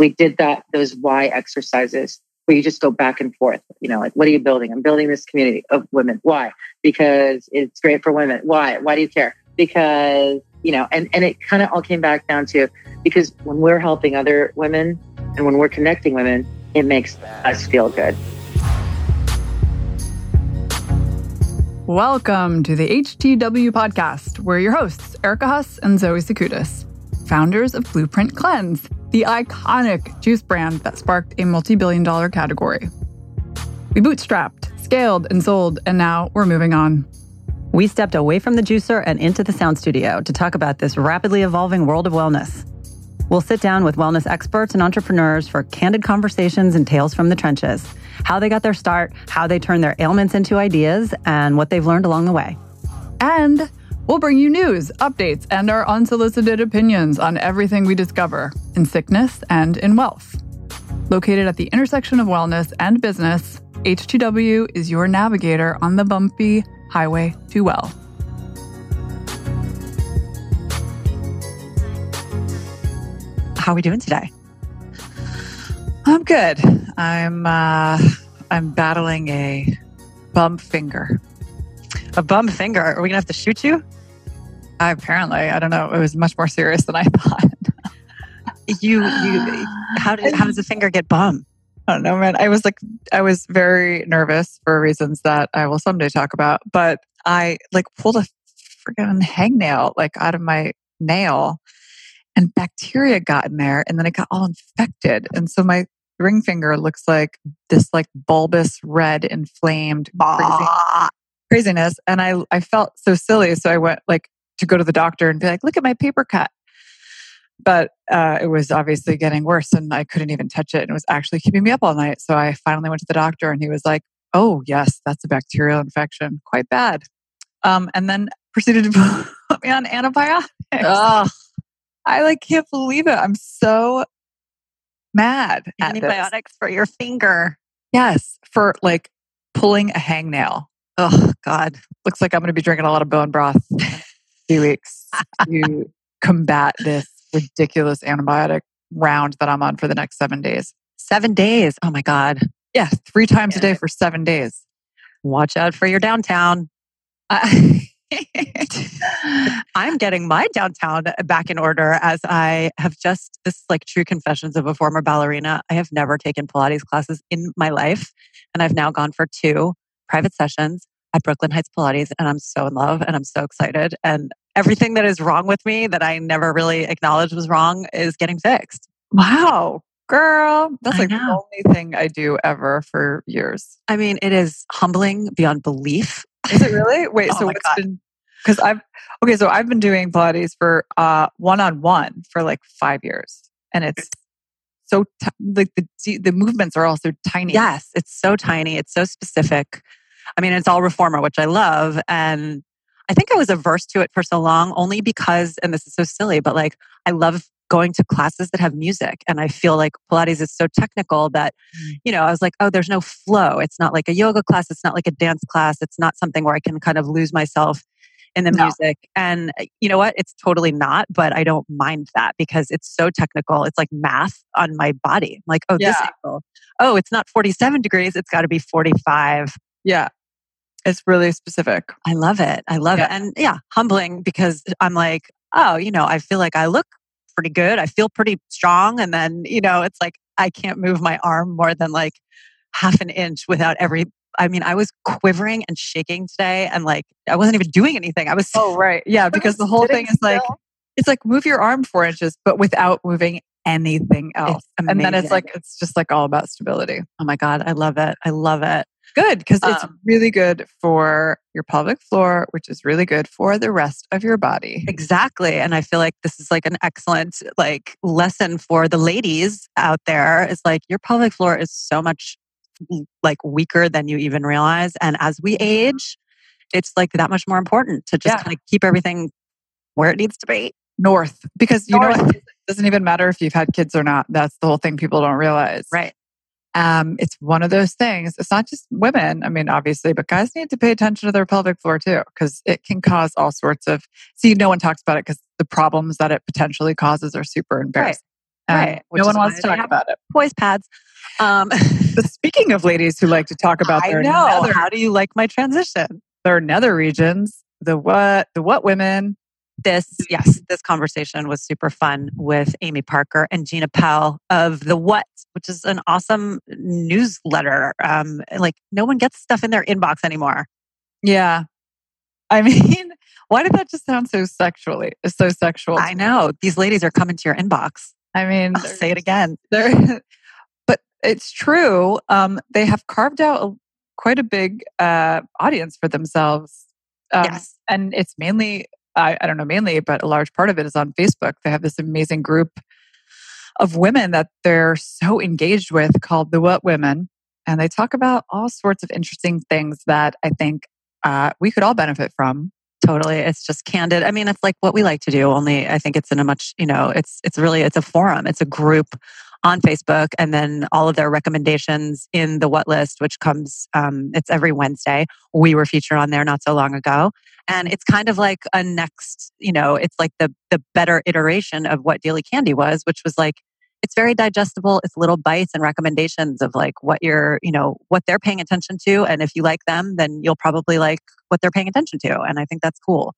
we did that, those why exercises where you just go back and forth. You know, like, what are you building? I'm building this community of women. Why? Because it's great for women. Why? Why do you care? Because, you know, and, and it kind of all came back down to because when we're helping other women and when we're connecting women, it makes us feel good. Welcome to the HTW podcast. We're your hosts, Erica Huss and Zoe Sakoutis, founders of Blueprint Cleanse, the iconic juice brand that sparked a multi billion dollar category. We bootstrapped, scaled, and sold, and now we're moving on. We stepped away from the juicer and into the sound studio to talk about this rapidly evolving world of wellness. We'll sit down with wellness experts and entrepreneurs for candid conversations and tales from the trenches how they got their start, how they turned their ailments into ideas, and what they've learned along the way. And we'll bring you news, updates, and our unsolicited opinions on everything we discover in sickness and in wealth. Located at the intersection of wellness and business, H2W is your navigator on the bumpy highway to well. How are we doing today? I'm good. I'm uh, I'm battling a bum finger. A bum finger? Are we gonna have to shoot you? I, apparently, I don't know. It was much more serious than I thought. you, you, how did how does the finger get bum? I don't know, man. I was like, I was very nervous for reasons that I will someday talk about. But I like pulled a freaking hangnail like out of my nail, and bacteria got in there and then it got all infected. And so my ring finger looks like this like bulbous red inflamed crazy, craziness. And I, I felt so silly. So I went like to go to the doctor and be like, look at my paper cut. But uh, it was obviously getting worse and I couldn't even touch it. And it was actually keeping me up all night. So I finally went to the doctor and he was like, oh, yes, that's a bacterial infection. Quite bad. Um, and then proceeded to put me on antibiotics. Ugh. I like can't believe it. I'm so mad. Antibiotics for your finger. Yes, for like pulling a hangnail. Oh God, looks like I'm going to be drinking a lot of bone broth in a few weeks to combat this ridiculous antibiotic round that I'm on for the next seven days. Seven days. Oh my God. Yeah, three times yeah. a day for seven days. Watch out for your downtown. I'm getting my downtown back in order as I have just, this is like true confessions of a former ballerina. I have never taken Pilates classes in my life. And I've now gone for two private sessions at Brooklyn Heights Pilates. And I'm so in love and I'm so excited. And everything that is wrong with me that I never really acknowledged was wrong is getting fixed. Wow. Girl, that's like the only thing I do ever for years. I mean, it is humbling beyond belief is it really? Wait, oh so what's God. been because I've okay, so I've been doing Pilates for uh one on one for like five years, and it's so t- like the the movements are also tiny. Yes, it's so tiny. It's so specific. I mean, it's all reformer, which I love, and I think I was averse to it for so long only because, and this is so silly, but like I love going to classes that have music. And I feel like Pilates is so technical that, mm. you know, I was like, oh, there's no flow. It's not like a yoga class. It's not like a dance class. It's not something where I can kind of lose myself in the no. music. And uh, you know what? It's totally not, but I don't mind that because it's so technical. It's like math on my body. I'm like, oh, yeah. this angle. Oh, it's not 47 degrees. It's got to be 45. Yeah. It's really specific. I love it. I love yeah. it. And yeah, humbling because I'm like, oh, you know, I feel like I look pretty good. I feel pretty strong. And then, you know, it's like I can't move my arm more than like half an inch without every I mean, I was quivering and shaking today and like I wasn't even doing anything. I was Oh right. Yeah, because the whole thing is like it's like move your arm four inches, but without moving anything else. And then it's like it's just like all about stability. Oh my God. I love it. I love it. Good, because um, it's really good for your pelvic floor, which is really good for the rest of your body. Exactly. And I feel like this is like an excellent like lesson for the ladies out there. Is like your pelvic floor is so much like weaker than you even realize. And as we mm-hmm. age, it's like that much more important to just yeah. kind of keep everything where it needs to be. North. Because you North. know it doesn't even matter if you've had kids or not. That's the whole thing people don't realize. Right. Um, it's one of those things. It's not just women, I mean, obviously, but guys need to pay attention to their pelvic floor too, because it can cause all sorts of. See, no one talks about it because the problems that it potentially causes are super embarrassing. Right, which no one wants to talk about it. Poise pads. Um, But speaking of ladies who like to talk about I their know. nether, How do you like my transition? their nether regions, the what, the what women. This, yes, this conversation was super fun with Amy Parker and Gina Pell of The What, which is an awesome newsletter. Um, like, no one gets stuff in their inbox anymore. Yeah. I mean, why did that just sound so sexually? So sexual. I know. These ladies are coming to your inbox. I mean, I'll say it again. But it's true. Um, they have carved out a, quite a big uh, audience for themselves. Um, yes. And it's mainly, I, I don't know, mainly, but a large part of it is on Facebook. They have this amazing group of women that they're so engaged with called the What Women. And they talk about all sorts of interesting things that I think uh, we could all benefit from. Totally. It's just candid. I mean, it's like what we like to do, only I think it's in a much, you know, it's it's really it's a forum. It's a group on Facebook and then all of their recommendations in the what list, which comes um, it's every Wednesday. We were featured on there not so long ago. And it's kind of like a next, you know, it's like the the better iteration of what Daily Candy was, which was like it's very digestible. It's little bites and recommendations of like what you're, you know, what they're paying attention to. And if you like them, then you'll probably like what they're paying attention to. And I think that's cool.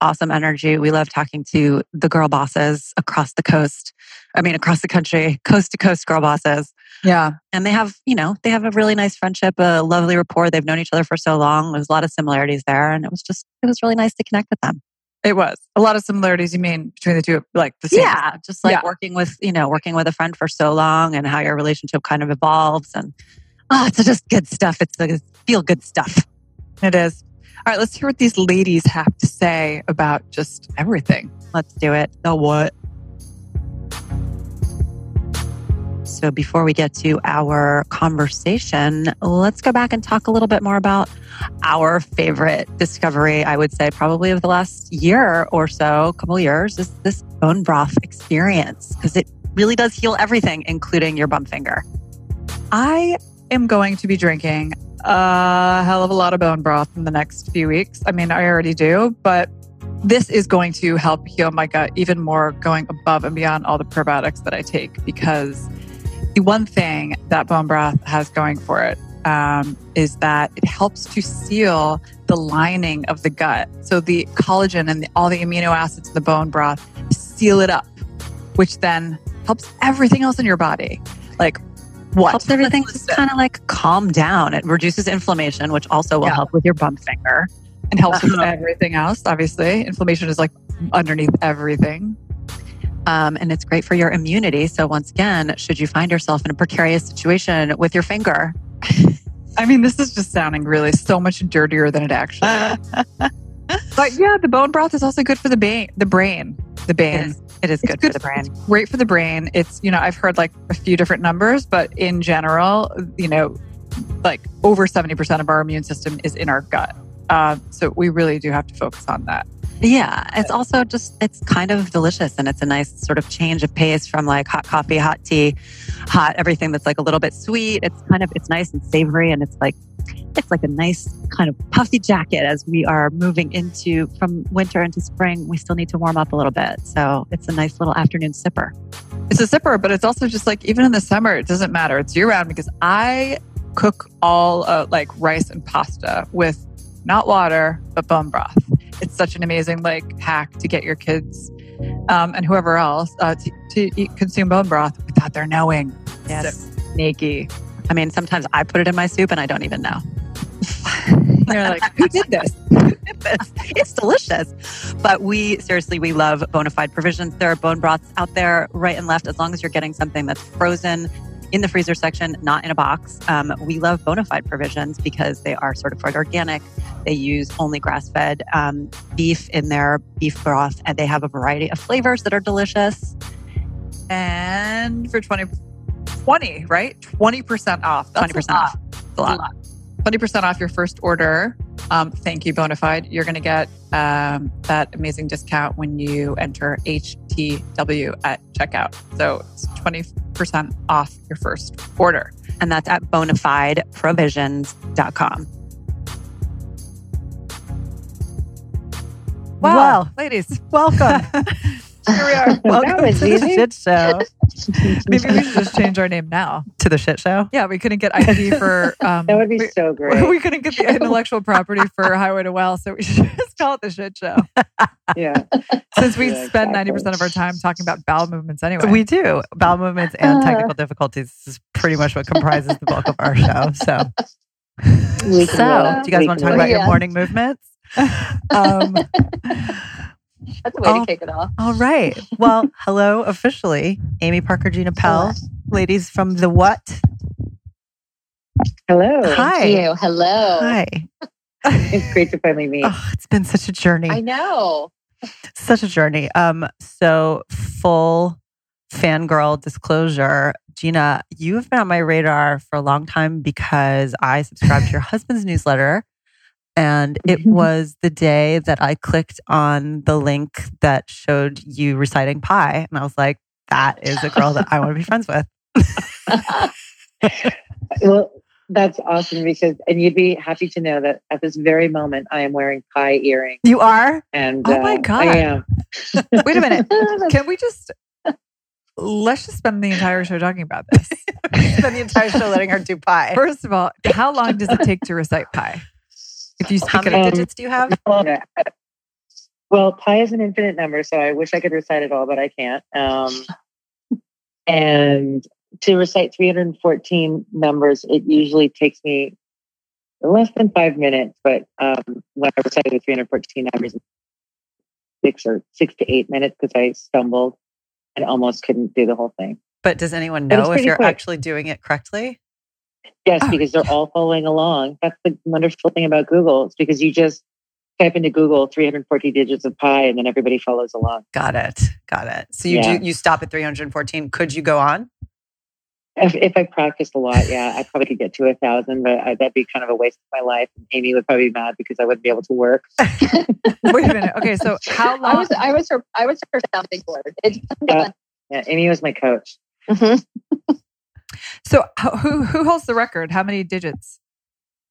Awesome energy. We love talking to the girl bosses across the coast. I mean, across the country, coast to coast girl bosses. Yeah. And they have, you know, they have a really nice friendship, a lovely rapport. They've known each other for so long. There's a lot of similarities there. And it was just, it was really nice to connect with them. It was a lot of similarities. You mean between the two, like the same? Yeah, just like Yeah. working with you know working with a friend for so long and how your relationship kind of evolves and oh, it's just good stuff. It's like feel good stuff. It is. All right, let's hear what these ladies have to say about just everything. Let's do it. The what? So before we get to our conversation, let's go back and talk a little bit more about our favorite discovery. I would say probably of the last year or so, couple years, is this bone broth experience because it really does heal everything, including your bum finger. I am going to be drinking a hell of a lot of bone broth in the next few weeks. I mean, I already do, but this is going to help heal my gut even more, going above and beyond all the probiotics that I take. Because the one thing that bone broth has going for it um, is that it helps to seal the lining of the gut. So the collagen and the, all the amino acids in the bone broth seal it up, which then helps everything else in your body. Like what? Helps everything just kind of like calm down. It reduces inflammation, which also will Yeah. help with your bum finger. and helps with everything else. Obviously, inflammation is like underneath everything. Um, and it's great for your immunity. So, once again, should you find yourself in a precarious situation with your finger, I mean, this is just sounding really so much dirtier than it actually. is. but yeah, the bone broth is also good for the brain. The brain, the brain. is, it is It's good, for the brain. It's great for the brain. It's you know I've heard like a few different numbers, but in general, you know, like over seventy percent of our immune system is in our gut. Uh, so we really do have to focus on that. Yeah, it's also just it's kind of delicious and it's a nice sort of change of pace from like hot coffee, hot tea, hot everything that's like a little bit sweet. It's kind of it's nice and savory and it's like it's like a nice kind of puffy jacket as we are moving into from winter into spring. We still need to warm up a little bit. So, it's a nice little afternoon sipper. It's a sipper, but it's also just like even in the summer, it doesn't matter. It's year round because I cook all uh, like rice and pasta with not water but bone broth. It's such an amazing like hack to get your kids um, and whoever else uh, to, to eat, consume bone broth without their knowing. Yes. Nakey. I mean, sometimes I put it in my soup and I don't even know. You're like, who did this? it's, it's delicious. But we seriously, we love Bonafide Provisions. There are bone broths out there right and left as long as you're getting something that's frozen in the freezer section, not in a box. Um, we love Bonafide provisions because they are certified organic. They use only grass fed um, beef in their beef broth, and they have a variety of flavors that are delicious. And for 20, 20 right? 20% off. That's 20% off. It's a lot. 20% off your first order. Um, thank you, Bonafide. You're going to get um, that amazing discount when you enter HTW at checkout. So it's 20% off your first order. And that's at bonafideprovisions.com. Wow. Well, ladies, welcome. Here we are. welcome was to the shit show. Maybe we should just change our name now. to the shit show. Yeah, we couldn't get IP for. Um, That would be we, so great. we couldn't get the intellectual property for Highway to Well, so we should just call it the shit show. yeah. Since we Yeah, spend exactly. ninety percent of our time talking about bowel movements anyway. We do. Bowel movements and Uh. technical difficulties is pretty much what comprises the bulk of our show. So, We so do you guys want to talk roll. about your morning movements? Um, That's a way Oh. to kick it off. all right. Well, hello officially, Amy Parker, Gina Pell, ladies from the what? Hello. Hi. Thank you. Hello. Hi. It's great to finally meet. Oh, it's been such a journey. I know. such a journey. Um, so full fangirl disclosure, Gina, you have been on my radar for a long time because I subscribed to your husband's newsletter. And it was the day that I clicked on the link that showed you reciting Pi. And I was like, that is a girl that I want to be friends with. Well, that's awesome because, and you'd be happy to know that at this very moment, I am wearing pie earrings. You are? And Oh my uh, God. I am. Wait a minute. Can we just let's just spend the entire show talking about this? Spend the entire show letting her do Pi. First of all, how long does it take to recite pi? If you How many Um, digits do you have? Well, pi is an infinite number, so I wish I could recite it all, but I can't. Um, and to recite 314 numbers, it usually takes me less than five minutes. But um, when I recited the 314 numbers, six or six to eight minutes because I stumbled and almost couldn't do the whole thing. But does anyone know if you're quick. actually doing it correctly? Yes, Oh. because they're all following along. That's the wonderful thing about Google. It's because you just type into Google 340 digits of pi and then everybody follows along. Got it. Got it. So you Yeah. do you stop at 314. Could you go on? If, if I practiced a lot, yeah, I probably could get to a thousand, but I, that'd be kind of a waste of my life. And Amy would probably be mad because I wouldn't be able to work. wait a minute. Okay, so how long? I long? was I was her I was her sounding board. It's Yeah. Yeah, Amy was my coach. Mhm. So who who holds the record? How many digits?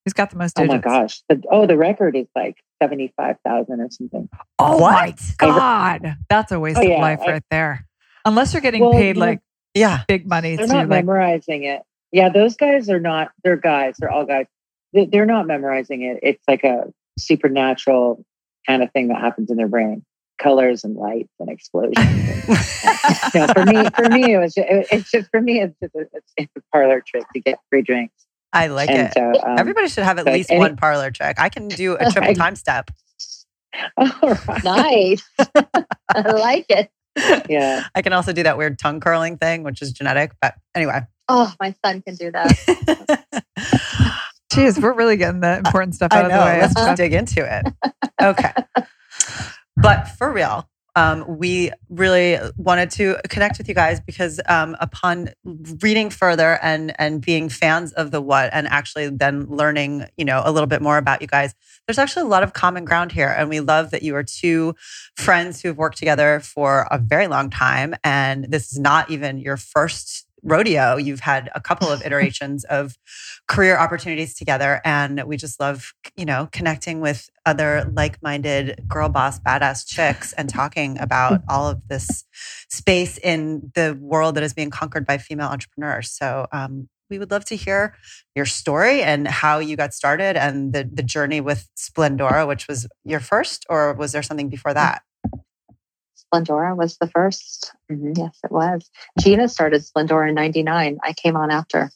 Who's got the most Oh my gosh. The, oh, the record is like 75,000 or something. Oh What? my god, that's a waste Oh, of yeah, life I- right there. Unless you're getting Well, paid you know, like Yeah. big money They're to not like. memorizing it. Yeah, those guys are not, they're guys. They're all guys. They're not memorizing it. It's like a supernatural kind of thing that happens in their brain colors and lights and explosions. no, for me, for me, it was. Just, it, it's just for me. It's just a, it's, it's a parlor trick to get free drinks. I like and it. so, um, Everybody should have at like least any- one parlor trick. I can do a triple time step. all right. nice. I like it. Yeah, I can also do that weird tongue curling thing, which is genetic. But anyway. Oh, my son can do that. Jeez, we're really getting the important stuff I out know. of the way. Let's just dig into it. Okay. But for real, um, we really wanted to connect with you guys because um, upon reading further and and being fans of the what and actually then learning you know a little bit more about you guys there's actually a lot of common ground here. And we love that you are two friends who've worked together for a very long time. And this is not even your first rodeo you've had a couple of iterations of career opportunities together and we just love you know connecting with other like-minded girl boss badass chicks and talking about all of this space in the world that is being conquered by female entrepreneurs. So um, we would love to hear your story and how you got started and the, the journey with splendora which was your first or was there something before that Splendora was the 1st Mhm. Yes, it was. Gina started Splendora in '99. I came on after.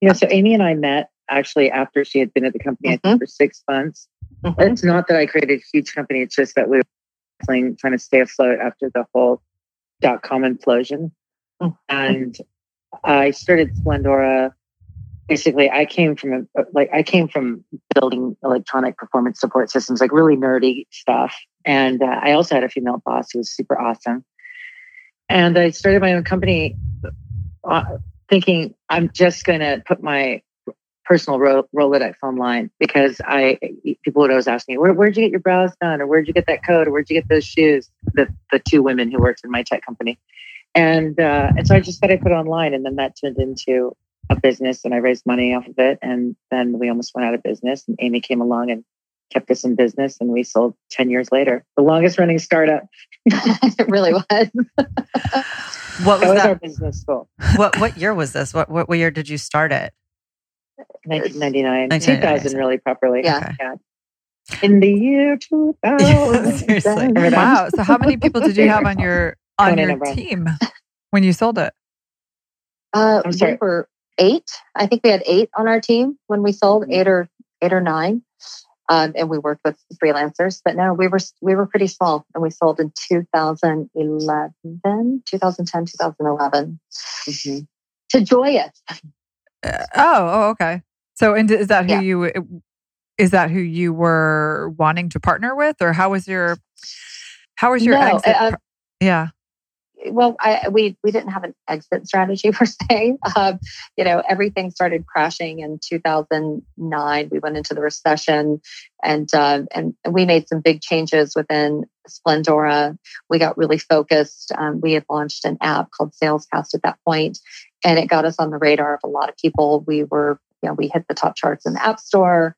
you know. So Amy and I met actually after she had been at the company I think, for six months. Mhm. It's not that I created a huge company. It's just that we were trying, trying to stay afloat after the whole dot com implosion. Mhm. And I started Splendora. Basically, I came from a, like I came from building electronic performance support systems, like really nerdy stuff. And uh, I also had a female boss who was super awesome. And I started my own company, uh, thinking I'm just going to put my personal Ro- Rolodex online because I people would always ask me, Where, "Where'd you get your brows done?" or "Where'd you get that coat?" or "Where'd you get those shoes?" The the two women who worked in my tech company, and uh, and so I just thought I'd put it online, and then that turned into a business, and I raised money off of it, and then we almost went out of business, and Amy came along and kept us in business, and we sold ten years later, the longest running startup. it really was. What That was was our business school. What what year was this? What what, what year did you start it? 1999, 1999, 2000 really properly. Yeah. Okay. In the year 2000. Seriously. Wow. So how many people did you have on your on Conan your O'Brien. team when you sold it? Uh, I'm sorry. we were eight. I think we had eight on our team when we sold Mhm. eight or eight or nine, um, and we worked with freelancers. But no, we were we were pretty small, and we sold in 2011, 2010, 2011 Mhm. to Joyus. Uh, oh, oh, okay. So, and is that who Yeah. you is that who you were wanting to partner with, or how was your how was your No, exit? uh, yeah. Well, I, we we didn't have an exit strategy per se. Um, you know, everything started crashing in 2009. We went into the recession, and um, and we made some big changes within Splendora. We got really focused. Um, we had launched an app called Salescast at that point, and it got us on the radar of a lot of people. We were, you know, we hit the top charts in the App Store.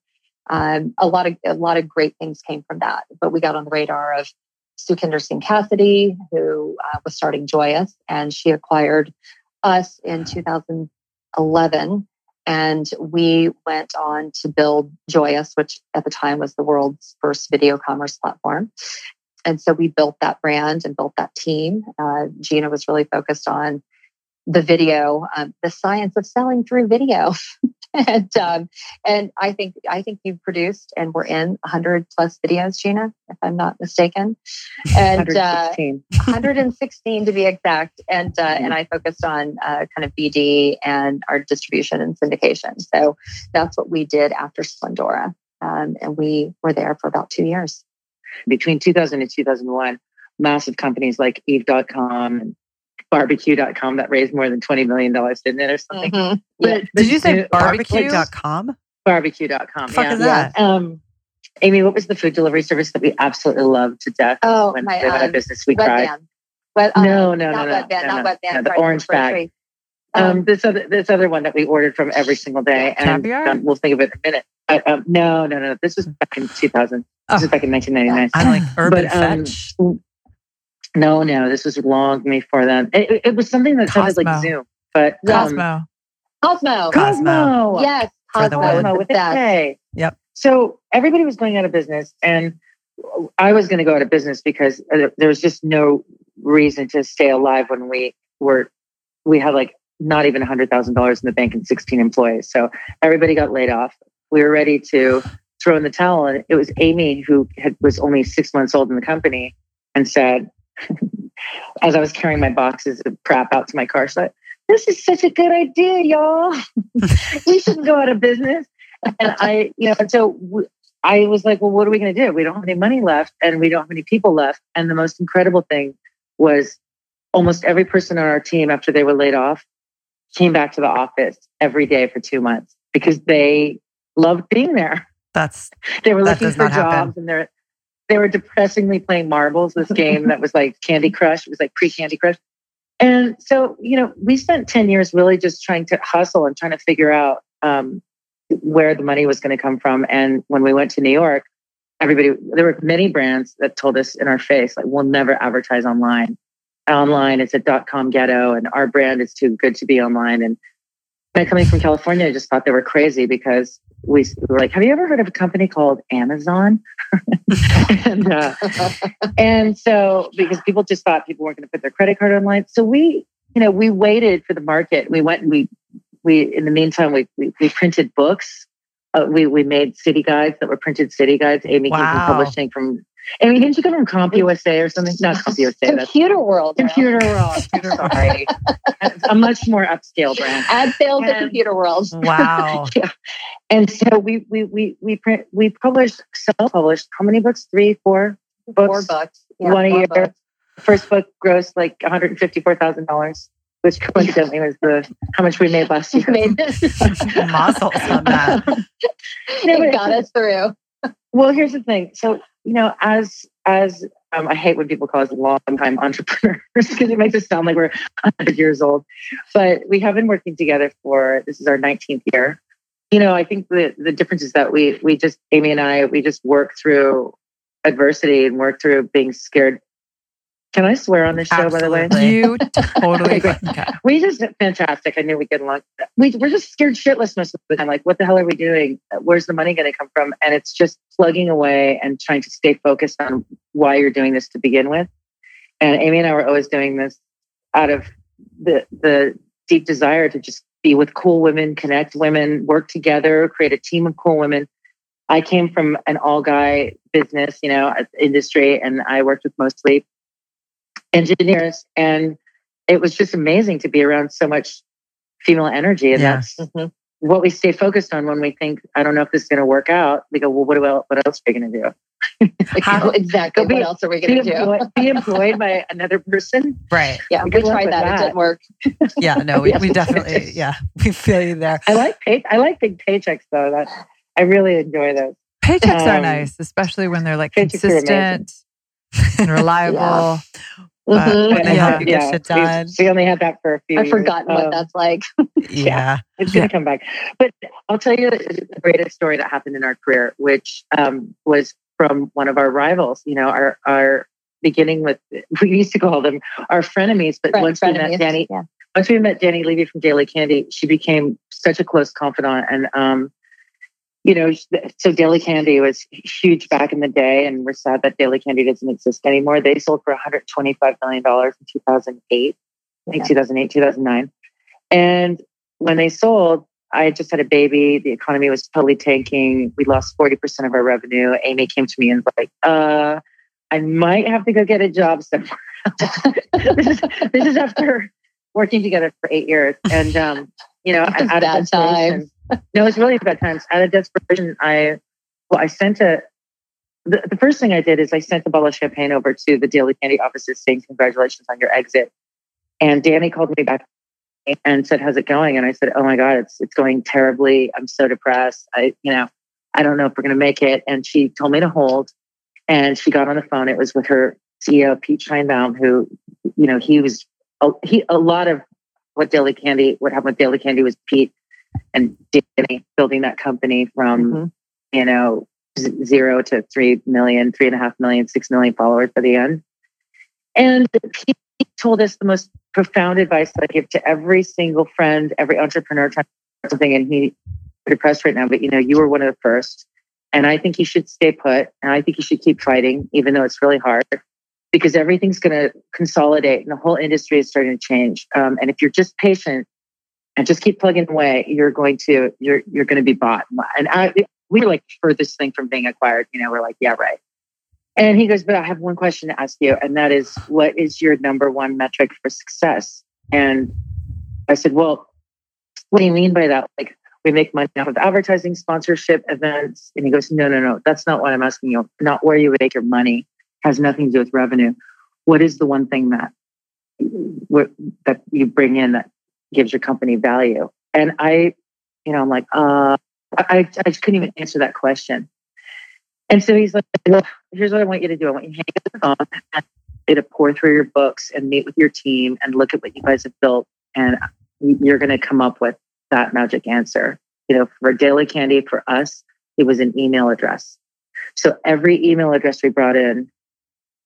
Um, a lot of a lot of great things came from that, but we got on the radar of Sukhinder Singh Cassidy, who uh, was starting Joyus, and she acquired us in 2011. And we went on to build Joyus, which at the time was the world's first video commerce platform. And so we built that brand and built that team. Uh, Gina was really focused on the video, um, the science of selling through video. and um, and I think I think you've produced and we're in 100 plus videos, Gina, if I'm not mistaken, and uh, 116. 116 to be exact. And uh, and I focused on uh, kind of BD and our distribution and syndication. So that's what we did after Splendora, um, and we were there for about two years. Between 2000 and 2001, massive companies like Eve.com and barbecue.com that raised more than $20 million, didn't it, or something? Mhm. But, Did you say barbecue? Barbecue.com? Barbecue.com. fuck yeah. is that? Um, Amy, what was the food delivery service that we absolutely loved to death Oh, when my we went out um, of business? We cried. band. Wet, uh, No, no, not no, wet no, band, no, not no. Webvan. No, the orange bag. grocery. Um, this other this other one that we ordered from every single day, and um, we'll think of it in a minute. But, um, no, no, no. This was back in 2000. This Oh. was back in 1999. I like Urban But, um, Fetch. No, no, this was long before then. It, it- it was something that sounded like Zoom, but um, Kozmo. Kozmo. Kozmo. yes, For Kozmo. Kozmo with a best. K. Yep. So everybody was going out of business, and I was going to go out of business because uh, there was just no reason to stay alive when we were we had like not even hundred thousand dollars in the bank and sixteen employees. So everybody got laid off. We were ready to throw in the towel, and it was Amy who had, was only six months old in the company and said, as I was carrying my boxes of crap out to my car, she said, "This is such a good idea, y'all. we shouldn't go out of business." And I, you know, and so I was like, "Well, what are we going to do? We don't have any money left, and we don't have any people left." And the most incredible thing was almost every person on our team, after they were laid off, came back to the office every day for two months because they loved being there. That's They were looking for not happen. jobs, and they're they were depressingly playing marbles. This game that was like Candy Crush. It was like pre Candy Crush. And so, you know, we spent 10 years really just trying to hustle and trying to figure out um, where the money was going to come from. And when we went to New York, everybody, there were many brands that told us in our face, like, we'll never advertise online. Online it's a dot com ghetto, and our brand is too good to be online. And coming from California, I just thought they were crazy because we were like, have you ever heard of a company called Amazon? and, uh, and so because people just thought people weren't going to put their credit card online. So we, you know, we waited for the market. We went and we, we, in the meantime, we, we, we printed books. Uh, we, we made city guides that were printed city guides. Amy came from publishing from, Amy, didn't you come from CompUSA or something? Not CompUSA. That's Computer world. Computer World. Sorry. a much more upscale brand. Ad sales at And- Computer World. wow. yeah. And so we we we we print we published self published how many books? Three, four books. bucks. One a four year. bucks. First book grossed like one hundred and fifty four thousand dollars, which coincidentally was the how much we made last year. Made this. Muzzles on that. No, it got us through. Well, here's the thing. So you know, as as um, I hate when people call us long time entrepreneurs because it makes us sound like we're 100 years old. But we have been working together for this is our 19th year. You know, I think the the difference is that we we just Amy and I we just work through adversity and work through being scared Can I swear on this show, by the way? You totally Okay, great. okay. We just fantastic. I knew we'd get along. We, we're just scared shitless most of the time. Like, what the hell are we doing? Where's the money going to come from? And it's just plugging away and trying to stay focused on why you're doing this to begin with. And Amy and I were always doing this out of the the deep desire to just be with cool women, connect women, work together, create a team of cool women. I came from an all guy business, you know, industry, and I worked with mostly engineers and it was just amazing to be around so much female energy and Yeah. that's Mhm. what we stay focused on when we think i don't know if this is going to work out we go well what, about, what else are we going to do How- exactly. Be- What else are we going to do? employed, be employed by another person Right. Yeah, we Good luck tried with that. It didn't work. Yeah. No, we, Yeah. we definitely, yeah, we feel you there. i like pay, i like big paychecks though that i really enjoy those Paychecks are Um, nice, especially when they're like consistent and reliable. But Mhm. when they Yeah. help you get shit we- done. we only had that for a few I've years. forgotten what Um, that's like. Yeah. It's going to come back. But I'll tell you the greatest story that happened in our career, which um, was from one of our rivals. You know, our our beginning with we used to call them our frenemies, but Friend- once we met. Dany, Yeah. once we met Dany Levy from Daily Candy, she became such a close confidant. And um, you know, so Daily Candy was huge back in the day, and we're sad that Daily Candy doesn't exist anymore. They sold for 125 million dollars in 2008, I think Yeah. 2008, 2009, and when they sold, I just had a baby. The economy was totally tanking. We lost 40% of our revenue. Amy came to me and was like, uh, I might have to go get a job somewhere. this, is, this is after working together for eight years. And, um, you know, out of desperation, no, it's really bad times. Out of desperation, I, well, I sent a, the, the first thing I did is I sent a bottle of champagne over to the Daily Candy offices saying, congratulations on your exit. And Dany called me back and said, "How's it going?" And I said, "Oh my God, it's it's going terribly. I'm so depressed. I, you know, I don't know if we're going to make it." And she told me to hold, and she got on the phone. It was with her CEO, Pete Sheinbaum, who, you know, he was a, he a lot of what Daily Candy, what happened with Daily Candy was Pete and Dany building that company from Mhm. you know zero to three million, three and a half million, six million followers by the end. And he told us the most profound advice that I give to every single friend, every entrepreneur trying to something. And he depressed right now, but you know, you were one of the first. And I think you should stay put. And I think you should keep fighting, even though it's really hard, because everything's going to consolidate and the whole industry is starting to change. Um, and if you're just patient and just keep plugging away, you're going to you're you're going to be bought. And I, we were like furthest thing from being acquired. You know, we're like, yeah, right. And he goes, but I have one question to ask you, and that is, what is your number one metric for success? And I said, well, what do you mean by that? Like, we make money off of advertising, sponsorship, events. And he goes, no, no, no, that's not what I'm asking you. Not where you make your money has nothing to do with revenue. What is the one thing that that you bring in that gives your company value? And I, you know, I'm like, uh, I, I just couldn't even answer that question. And so he's like, well, here's what I want you to do. I want you to hang up the phone and to pour through your books and meet with your team and look at what you guys have built. And you're going to come up with that magic answer. You know, for Daily Candy, for us, it was an email address. So every email address we brought in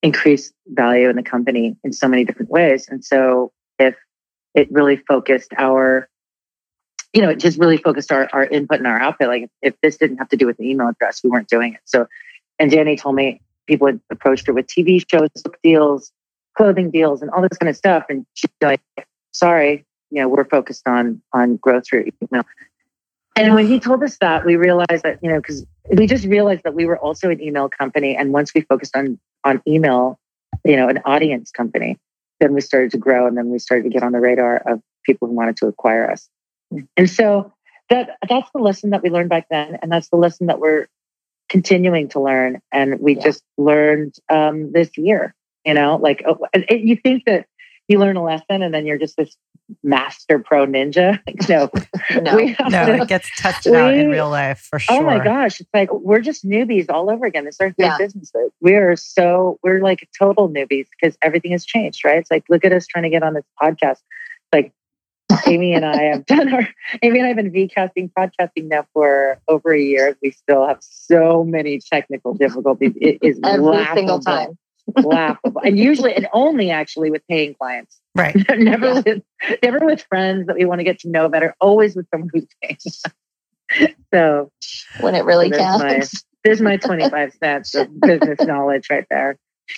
increased value in the company in so many different ways. And so if it really focused our you know, it just really focused our, our input and our output. Like if this didn't have to do with the email address, we weren't doing it. So, and Dany told me people had approached her with TV shows, book deals, clothing deals, and all this kind of stuff. And she's like, sorry, you know, we're focused on, on growth through email. And when he told us that, we realized that, you know, because we just realized that we were also an email company. And once we focused on, on email, you know, an audience company, then we started to grow and then we started to get on the radar of people who wanted to acquire us. And so that that's the lesson that we learned back then, and that's the lesson that we're continuing to learn. And we Yeah. just learned um, this year. You know, like oh, you think that you learn a lesson and then you're just this master pro ninja. Like, no, No. we No, to- it gets touched out in real life for sure. Oh my gosh, it's like we're just newbies all over again. This is our Yeah. business. We are so we're like total newbies because everything has changed, right? It's like look at us trying to get on this podcast. Like Amy and I have done our Amy and I have been VCasting podcasting now for over a year. We still have so many technical difficulties. It is Every single laughable. time. Laughable. And usually, and only actually with paying clients. Right. never Yeah. with never with friends that we want to get to know better. Always with someone who's paying. so when it really That's counts. there's my 25 cents of business knowledge right there.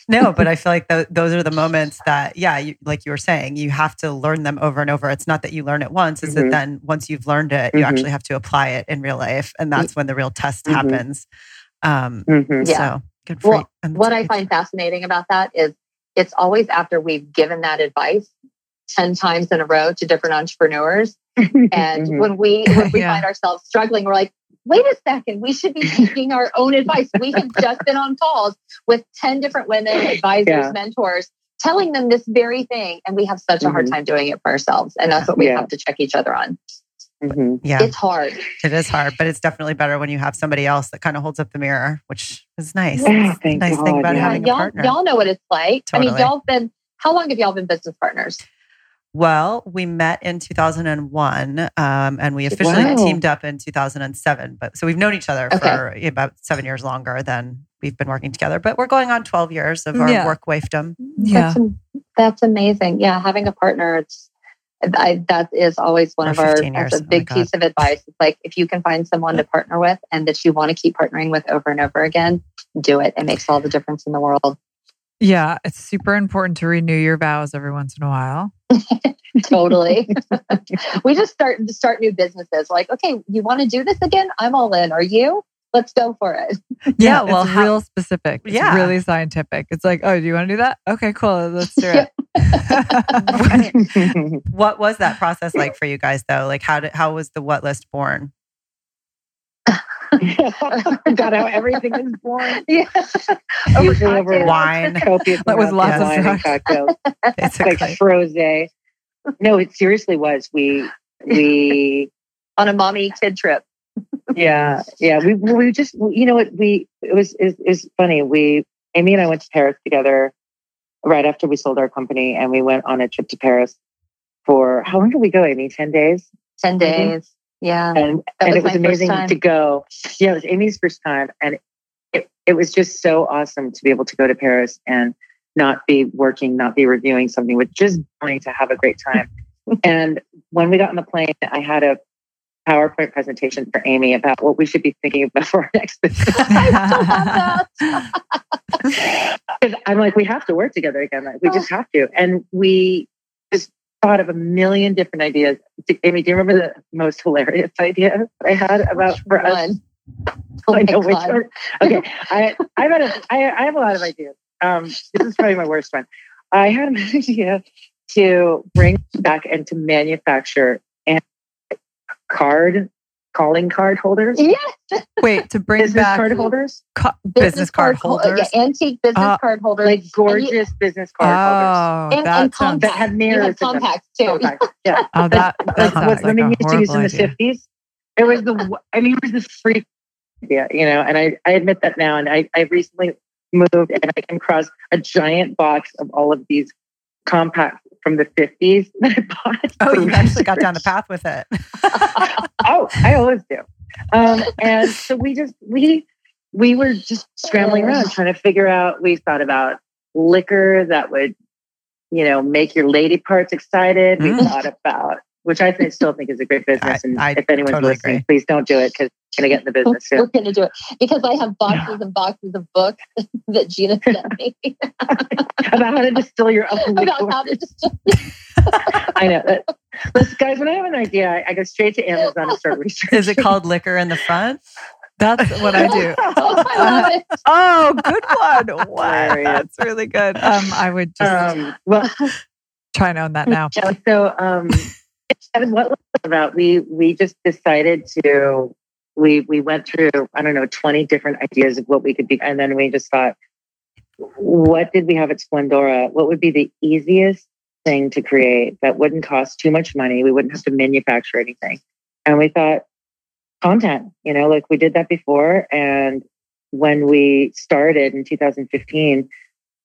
No, but I feel like tho- those are the moments that, yeah, you, like you were saying, you have to learn them over and over. It's not that you learn it once; it's Mhm. that then once you've learned it, you Mhm. actually have to apply it in real life, and that's when the real test Mhm. happens. Um, Mhm. Yeah. So good for Well, you. And what I find fascinating about that is it's always after we've given that advice 10 times in a row to different entrepreneurs. And Mhm. when we when we Yeah. find ourselves struggling, we're like, wait a second, we should be taking our own advice. We have just been on calls with 10 different women, advisors, Yeah. mentors, telling them this very thing. And we have such a hard Mhm. time doing it for ourselves. And that's what we Yeah. have to check each other on. Mhm. yeah, It's hard. it is hard, but it's definitely better when you have somebody else that kind of holds up the mirror, which is nice. Yeah, It's a thank nice thing about yeah. having a y'all, partner. y'all know what it's like. I mean, y'all been, how long have y'all been business partners? Well, we met in 2001, um, and we officially Wow. teamed up in 2007. But so we've known each other Okay. for about seven years longer than we've been working together. But we're going on 12 years of our Yeah. work wifedom. Yeah. That's, that's amazing. Yeah, having a partner, it's I, that is always one Or of our that's a Oh big God. piece of advice. It's like if you can find someone to partner with and that you want to keep partnering with over and over again, do it. It makes all the difference in the world. Yeah. It's super important to renew your vows every once in a while. Totally. we just start to start new businesses. Like, okay, you want to do this again? I'm all in. Are you? Let's go for it. Yeah, well, it's how- real specific. It's Yeah. really scientific. It's like, oh, do you want to do that? Okay, cool. Let's do it. What was that process like for you guys, though? Like, how did how was the what list born? Got how everything is born. Yeah. Usually over. Wine, copious But with lots of wine and cocktails. basically. like froze. No, it seriously was. We we On a mommy kid trip. Yeah yeah we we just you know what we it was it was funny we Amy and I went to Paris together right after we sold our company and we went on a trip to Paris for how long did we go Amy? Ten days? 10 days. Yeah. and and was it was amazing to go. Yeah it was Amy's first time and it, it was just so awesome to be able to go to Paris and not be working not be reviewing something but just going to have a great time. And when we got on the plane I had a PowerPoint presentation for Amy about what we should be thinking about for our next business. I still have that. Because I'm like, we have to work together again. Like, we just have to. And we just thought of a million different ideas. Amy, do you remember the most hilarious idea I had about for us? One. Oh I know which one. Okay, I I've had a, I, I have a lot of ideas. Um, this is probably my worst one. I had an idea to bring back and to manufacture and card calling card holders, Yes. Wait, to bring business back card holders, co- Business card hol- holders? Yeah, antique business Uh, card holders. like And you- gorgeous business card holders Oh, And, that and sounds, that have mirrors. have in compacts too. Compact, Yeah, oh, that, that like what like women a used to use in horrible the fifties. It was the I mean, it was the freak idea, you know. And I, I admit that now. And I, I recently moved and I came across a giant box of all of these compacts from the fifties that I bought. Oh, you actually got down the path with it. oh, I always do. Um, and so we just we we were just scrambling around trying to figure out. We thought about liquor that would, you know, make your lady parts excited. We Mm. thought about which I think, still think is a great business. And I if anyone's totally listening, agree. please don't do it because I'm going to get in the business We're going to do it because I have boxes and boxes of books that Gina sent me about how to distill your own about liquor. how to just. I know. That, listen, guys, when I have an idea, I, I go straight to Amazon and start researching. Is it called liquor in the front? That's what I do. Oh, I love. Oh, good one. Wow, Hilarious. that's really good. Um, I would just Um, well, try and own that now. So um Kevin, what was about? We we just decided to we we went through, I don't know, 20 different ideas of what we could be, and then we just thought, what did we have at Splendora? What would be the easiest thing to create that wouldn't cost too much money? We wouldn't have to manufacture anything. And we thought content, you know, like we did that before. And when we started in 2015,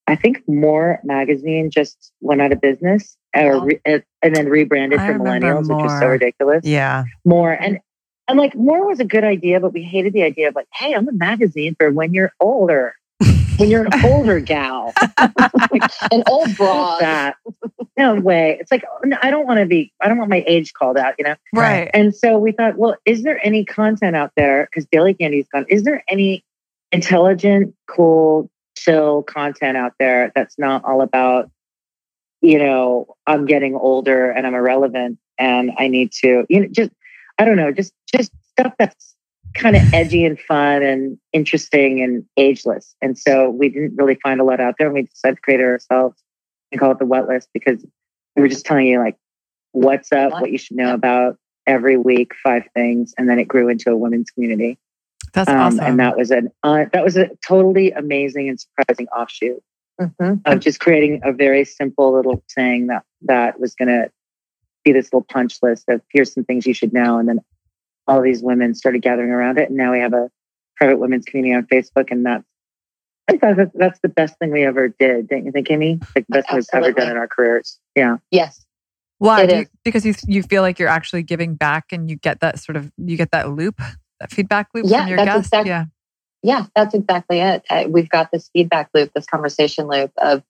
I think More magazine just went out of business, or oh. re- and then rebranded I for remember millennials, which is so ridiculous. Yeah. More and and like More was a good idea, but we hated the idea of like, hey, I'm a magazine for when you're older. when you're an older gal. An old broad. that. No way. It's like, oh, no, I don't want to be, I don't want my age called out, you know? Right. And so we thought, well, is there any content out there? Because Daily Candy's gone. Is there any intelligent, cool, chill content out there that's not all about, you know, I'm getting older and I'm irrelevant and I need to, you know, just, I don't know, just, just stuff that's kind of edgy and fun and interesting and ageless. And so we didn't really find a lot out there and we decided to create it ourselves and call it the what list because we were just telling you like what's up, what you should know about every week, five things. And then it grew into a women's community. That's Um, awesome. And that was an uh, that was a totally amazing and surprising offshoot Mhm. of just creating a very simple little thing that that was going to be this little punch list of here's some things you should know, and then all these women started gathering around it, and now we have a private women's community on Facebook, and that's I think that's, that's the best thing we ever did, don't you think, Amy? Like the best thing we've ever done in our careers. Yeah. Yes. Why? Do you, because you you feel like you're actually giving back and you get that sort of you get that loop, that feedback loop Yeah, from your exact- yeah. Yeah, that's exactly it. Uh, we've got this feedback loop, this conversation loop of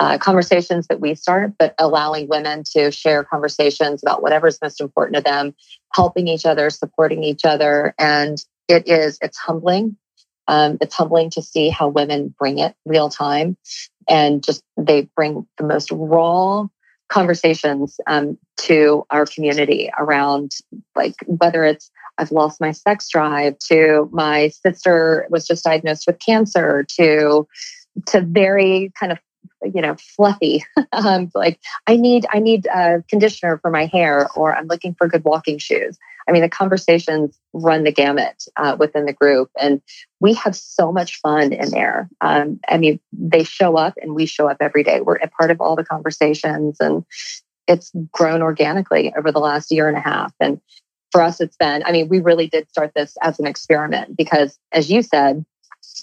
uh, conversations that we start, but allowing women to share conversations about whatever's most important to them, helping each other, supporting each other. And it is, it's humbling. Um, it's humbling to see how women bring it real time and just they bring the most raw conversations um, to our community around like whether it's I've lost my sex drive to my sister was just diagnosed with cancer to to very kind of you know fluffy um, like I need I need a conditioner for my hair or I'm looking for good walking shoes. I mean the conversations run the gamut uh, within the group and we have so much fun in there. Um, I mean they show up and we show up every day. We're a part of all the conversations and it's grown organically over the last year and a half and for us it's been i mean we really did start this as an experiment because as you said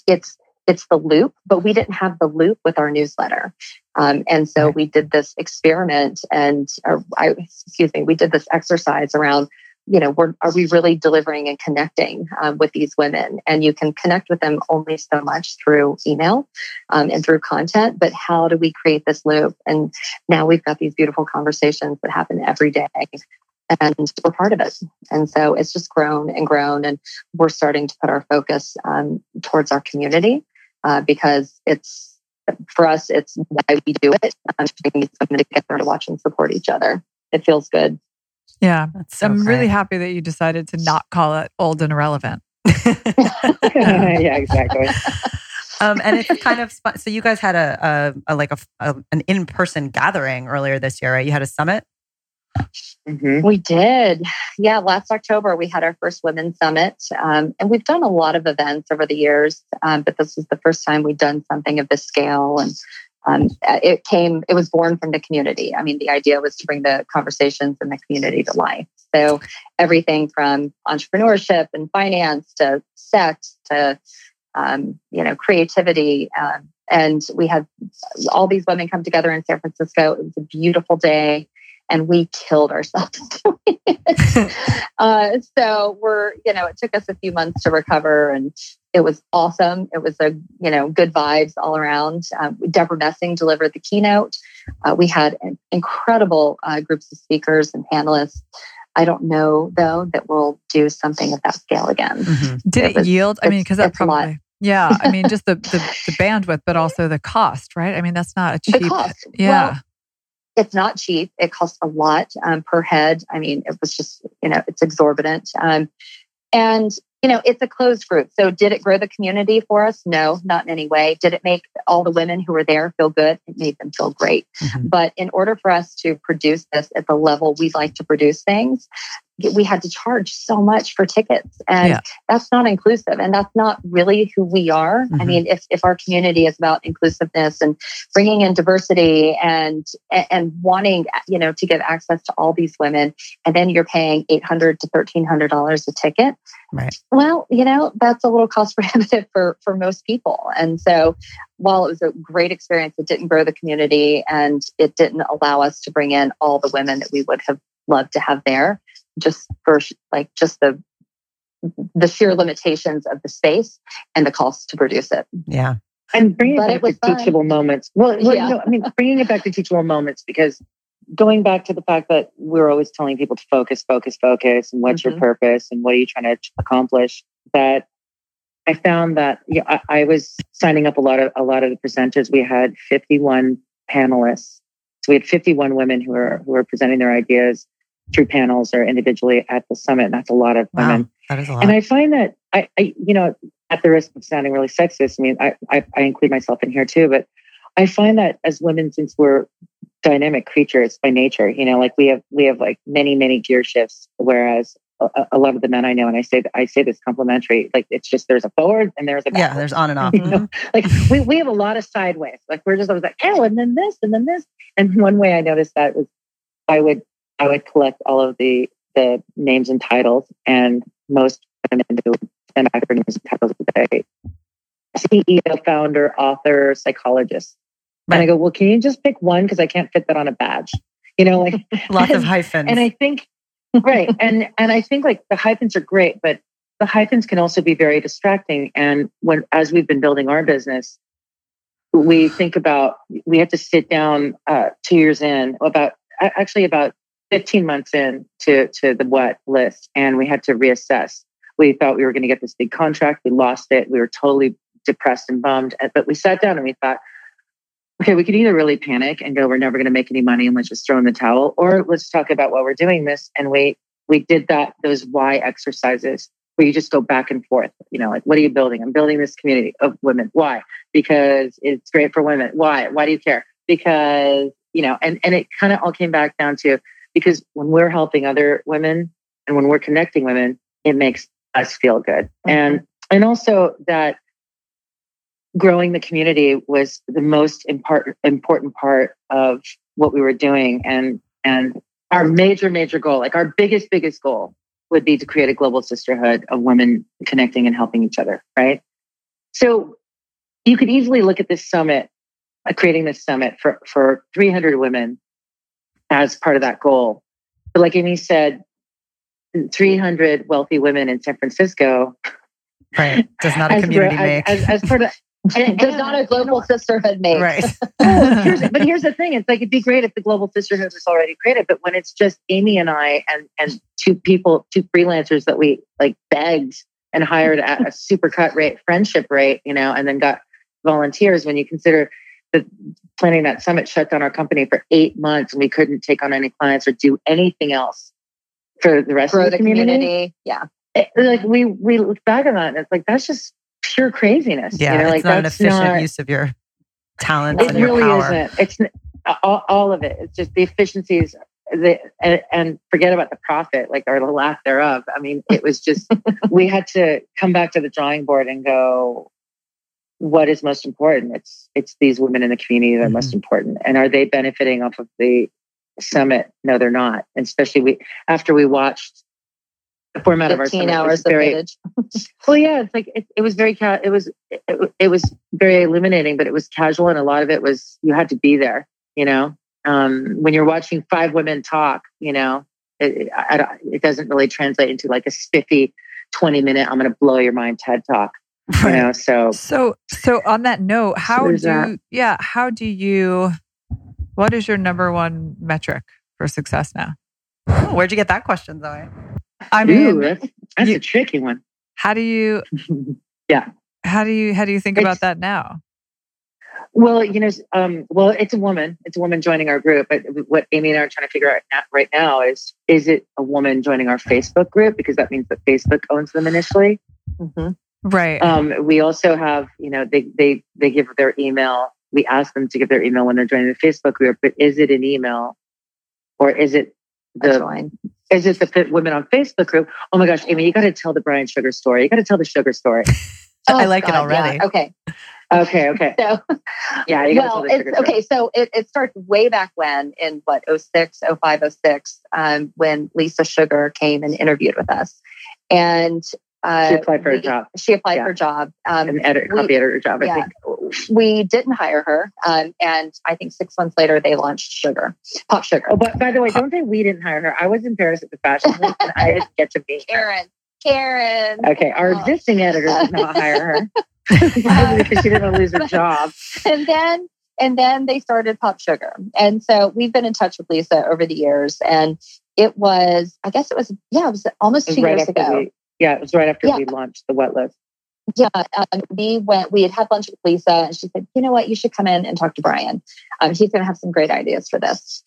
it's it's the loop but we didn't have the loop with our newsletter. Um, and so we did this experiment and I, excuse me we did this exercise around you know we're, are we really delivering and connecting um, with these women? And you can connect with them only so much through email um, and through content but how do we create this loop? And now we've got these beautiful conversations that happen every day and we're part of it. And so it's just grown and grown, and we're starting to put our focus um, towards our community uh, because it's for us, it's why we do it. Um, bringing women together to watch and support each other. It feels good. Yeah. That's so I'm really happy that you decided to not call it old and irrelevant. yeah, exactly. um, and it's kind of so you guys had a, a, a like a, a an in person gathering earlier this year, right? You had a summit. Hmm We did. Yeah, last October we had our first women's summit. Um, and we've done a lot of events over the years, um, but this was the first time we'd done something of this scale. And um, it came, it was born from the community. I mean, the idea was to bring the conversations in the community to life. So everything from entrepreneurship and finance to sex to, um, you know, creativity. Um, and we had all these women come together in San Francisco. It was a beautiful day and we killed ourselves doing it. uh, so we're, you know, it took us a few months to recover and it was awesome. It was a, you know, good vibes all around. Um, Debra Messing delivered the keynote. Uh, we had an incredible uh, groups of speakers and panelists. I don't know though that we'll do something of that scale again. Mhm. Did It it, yield? I mean, because that a lot. probably, yeah. I mean, just the, the, the bandwidth, but also the cost, right? I mean, that's not a The cheap. cost. Yeah. Well, it's not cheap. It costs a lot um, per head. I mean, it was just, you know, it's exorbitant. Um, and, you know, it's a closed group. So did it grow the community for us? No, not in any way. Did it make all the women who were there feel good? It made them feel great. Mhm. But in order for us to produce this at the level we like to produce things, we had to charge so much for tickets. And Yeah. that's not inclusive. And that's not really who we are. I Mhm. mean, if, if our community is about inclusiveness and bringing in diversity and and wanting you know to give access to all these women and then you're paying 800 to 1300 dollars a ticket Right. well you know that's a little cost prohibitive for for most people and so while it was a great experience it didn't grow the community and it didn't allow us to bring in all the women that we would have loved to have there just for like just the the sheer limitations of the space and the cost to produce it Yeah. and bringing But it it back was to fun. teachable moments. Well, well Yeah. you know, I mean, bringing it back to teachable moments because going back to the fact that we're always telling people to focus, focus, focus, and what's Mhm. your purpose and what are you trying to accomplish. That I found that yeah, I, I was signing up a lot of a lot of the presenters. We had 51 panelists, so we had 51 women who were who were presenting their ideas through panels or individually at the summit. And that's a lot of women. Wow, that is a lot. And I find that I, I, you know, at the risk of sounding really sexist, I mean, I, I, I include myself in here too, but I find that as women, since we're dynamic creatures by nature, you know, like we have, we have like many, many gear shifts, whereas a, a lot of the men I know, and I say, I say this complimentary, like it's just, there's a forward and there's a yeah, there's on and off. You know, mm-hmm. like we, we have a lot of sideways. Like we're just always like, oh, and then this, and then this. And one way I noticed that was I would I would collect all of the the names and titles, and most women who send back their names and titles today. CEO, founder, author, psychologist. And I go, well, can you just pick one? Because I can't fit that on a badge. You know, like Lots of hyphens. and I think right. And and I think like the hyphens are great, but the hyphens can also be very distracting. And when as we've been building our business, we think about we had to sit down uh, two years in, about actually about 15 months in to to the what list, and we had to reassess. We thought we were going to get this big contract. We lost it. We were totally depressed and bummed. Uh, but we sat down and we thought, okay, we could either really panic and go, we're never going to make any money and let's just throw in the towel, or let's talk about why we're doing this. And we we did that those why exercises where you just go back and forth. You know, like what are you building? I'm building this community of women. Why? Because it's great for women. Why? Why do you care? Because you know, and and it kind of all came back down to because when we're helping other women and when we're connecting women, it makes us feel good. And and also that growing the community was the most important important part of what we were doing. And and our major major goal like our biggest biggest goal would be to create a global sisterhood of women connecting and helping each other right? So you could easily look at this summit uh, creating this summit for for 300 women as part of that goal but like amy said 300 wealthy women in san francisco right. Does not a community as, make. as, as part of and- Does and- not a global sisterhood make. right. here's, but here's the thing: it's like it'd be great if the global sisterhood was already created, but when it's just Amy and I and and two people, two freelancers that we like begged and hired at a super cut rate, friendship rate, you know, and then got volunteers. When you consider that planning that summit shut down our company for eight months, and we couldn't take on any clients or do anything else for the rest Grow of the the community. community. Yeah. It- like we we look back on that, and it's like that's just pure craziness. Yeah, you know, it's like not an efficient not- use of your talents it and your really power. isn't. It's all, all of it. It's just the efficiencies, the, and, and forget about the profit, like or the lack thereof. I mean, it was just we had to come back to the drawing board and go, what is most important? It's it's these women in the community that are most Mhm. important, and are they benefiting off of the summit? No, they're not. And especially we after we watched the format of our 15 summit hours of very footage. well, yeah, it's like it, it was very ca- it was it, it was very illuminating, but it was casual, and a lot of it was you had to be there. You know, um, when you're watching five women talk, you know, it, it, I, it doesn't really translate into like a spiffy twenty minute I'm going to blow your mind TED talk. You know, so So, so on that note, how do there's that. yeah, how do you? What is your number one metric for success now? Oh, where'd you get that question, Zoe? I ooh, mean, that's, that's you- a tricky one. how do you? Yeah. How do you? How do you think about that now? Well, you know, um, well, it's a woman. It's a woman joining our group. But what Amy and I are trying to figure out right now is: is it a woman joining our Facebook group because that means that Facebook owns them initially? Mhm. Right. Um, we also have, you know, they they they give their email. We ask them to give their email when they're joining the Facebook group. But is it an email, or is it the join. is it the Fit women on Facebook group? Oh my gosh, Amy, you got to tell the Brian Sugar story. You got to tell the Sugar story. I like it Oh, already. yeah. Okay. Okay, okay, So yeah, you well, tell the Sugar it's story. okay. So it, it starts way back when in what 06, 05, 06, um, when Lisa Sugar came and interviewed with us, and uh, She applied for a job, She applied Yeah. for a job. Um, an editor, we- copy editor job. I yeah, think. we didn't hire her, um, and I think six months later they launched Sugar, Pop Sugar. Oh, but by the way, don't say we didn't hire her. I was in Paris at the fashion week, and I didn't get to be. Karen, Karen. Okay, our Oh. existing editor did not hire her. because she didn't want to lose her job. and then and then they started Pop Sugar. And so we've been in touch with Lisa over the years. And it was, I guess it was, yeah, it was almost two right years ago. Yeah, it was right after Yeah. we launched the what list. Yeah, um, we went. We had had lunch with Lisa, and she said, "You know what? You should come in and talk to Brian. Um, he's going to have some great ideas for this."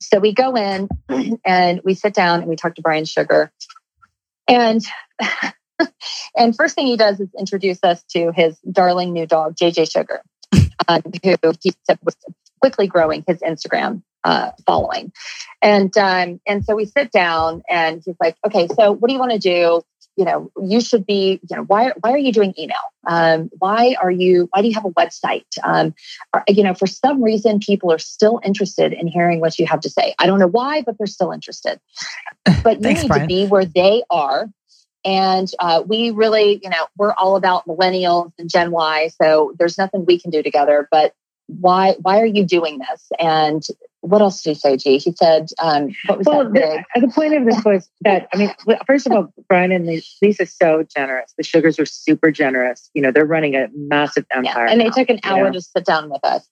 So we go in and we sit down and we talk to Brian Sugar, and and first thing he does is introduce us to his darling new dog, JJ Sugar, um, who he said was quickly growing his Instagram uh, following, and um, and so we sit down and he's like, "Okay, so what do you want to do?" You know you should be you know why why are you doing email? Um, why are you why do you have a website? Um, are- you know for some reason people are still interested in hearing what you have to say. I don't know why but they're still interested. But you Thanks, need Brian. to be where they are. And uh, we really you know we're all about millennials and gen y so there's nothing we can do together but why why are you doing this? And what else did he say g he said um, what was Well, that the, the point of this was that I mean, first of all, Brian and Lis- Lisa's so generous. The sugars are super generous. You know, they're running a massive Yeah, empire. and they now, took an hour know? to sit down with us.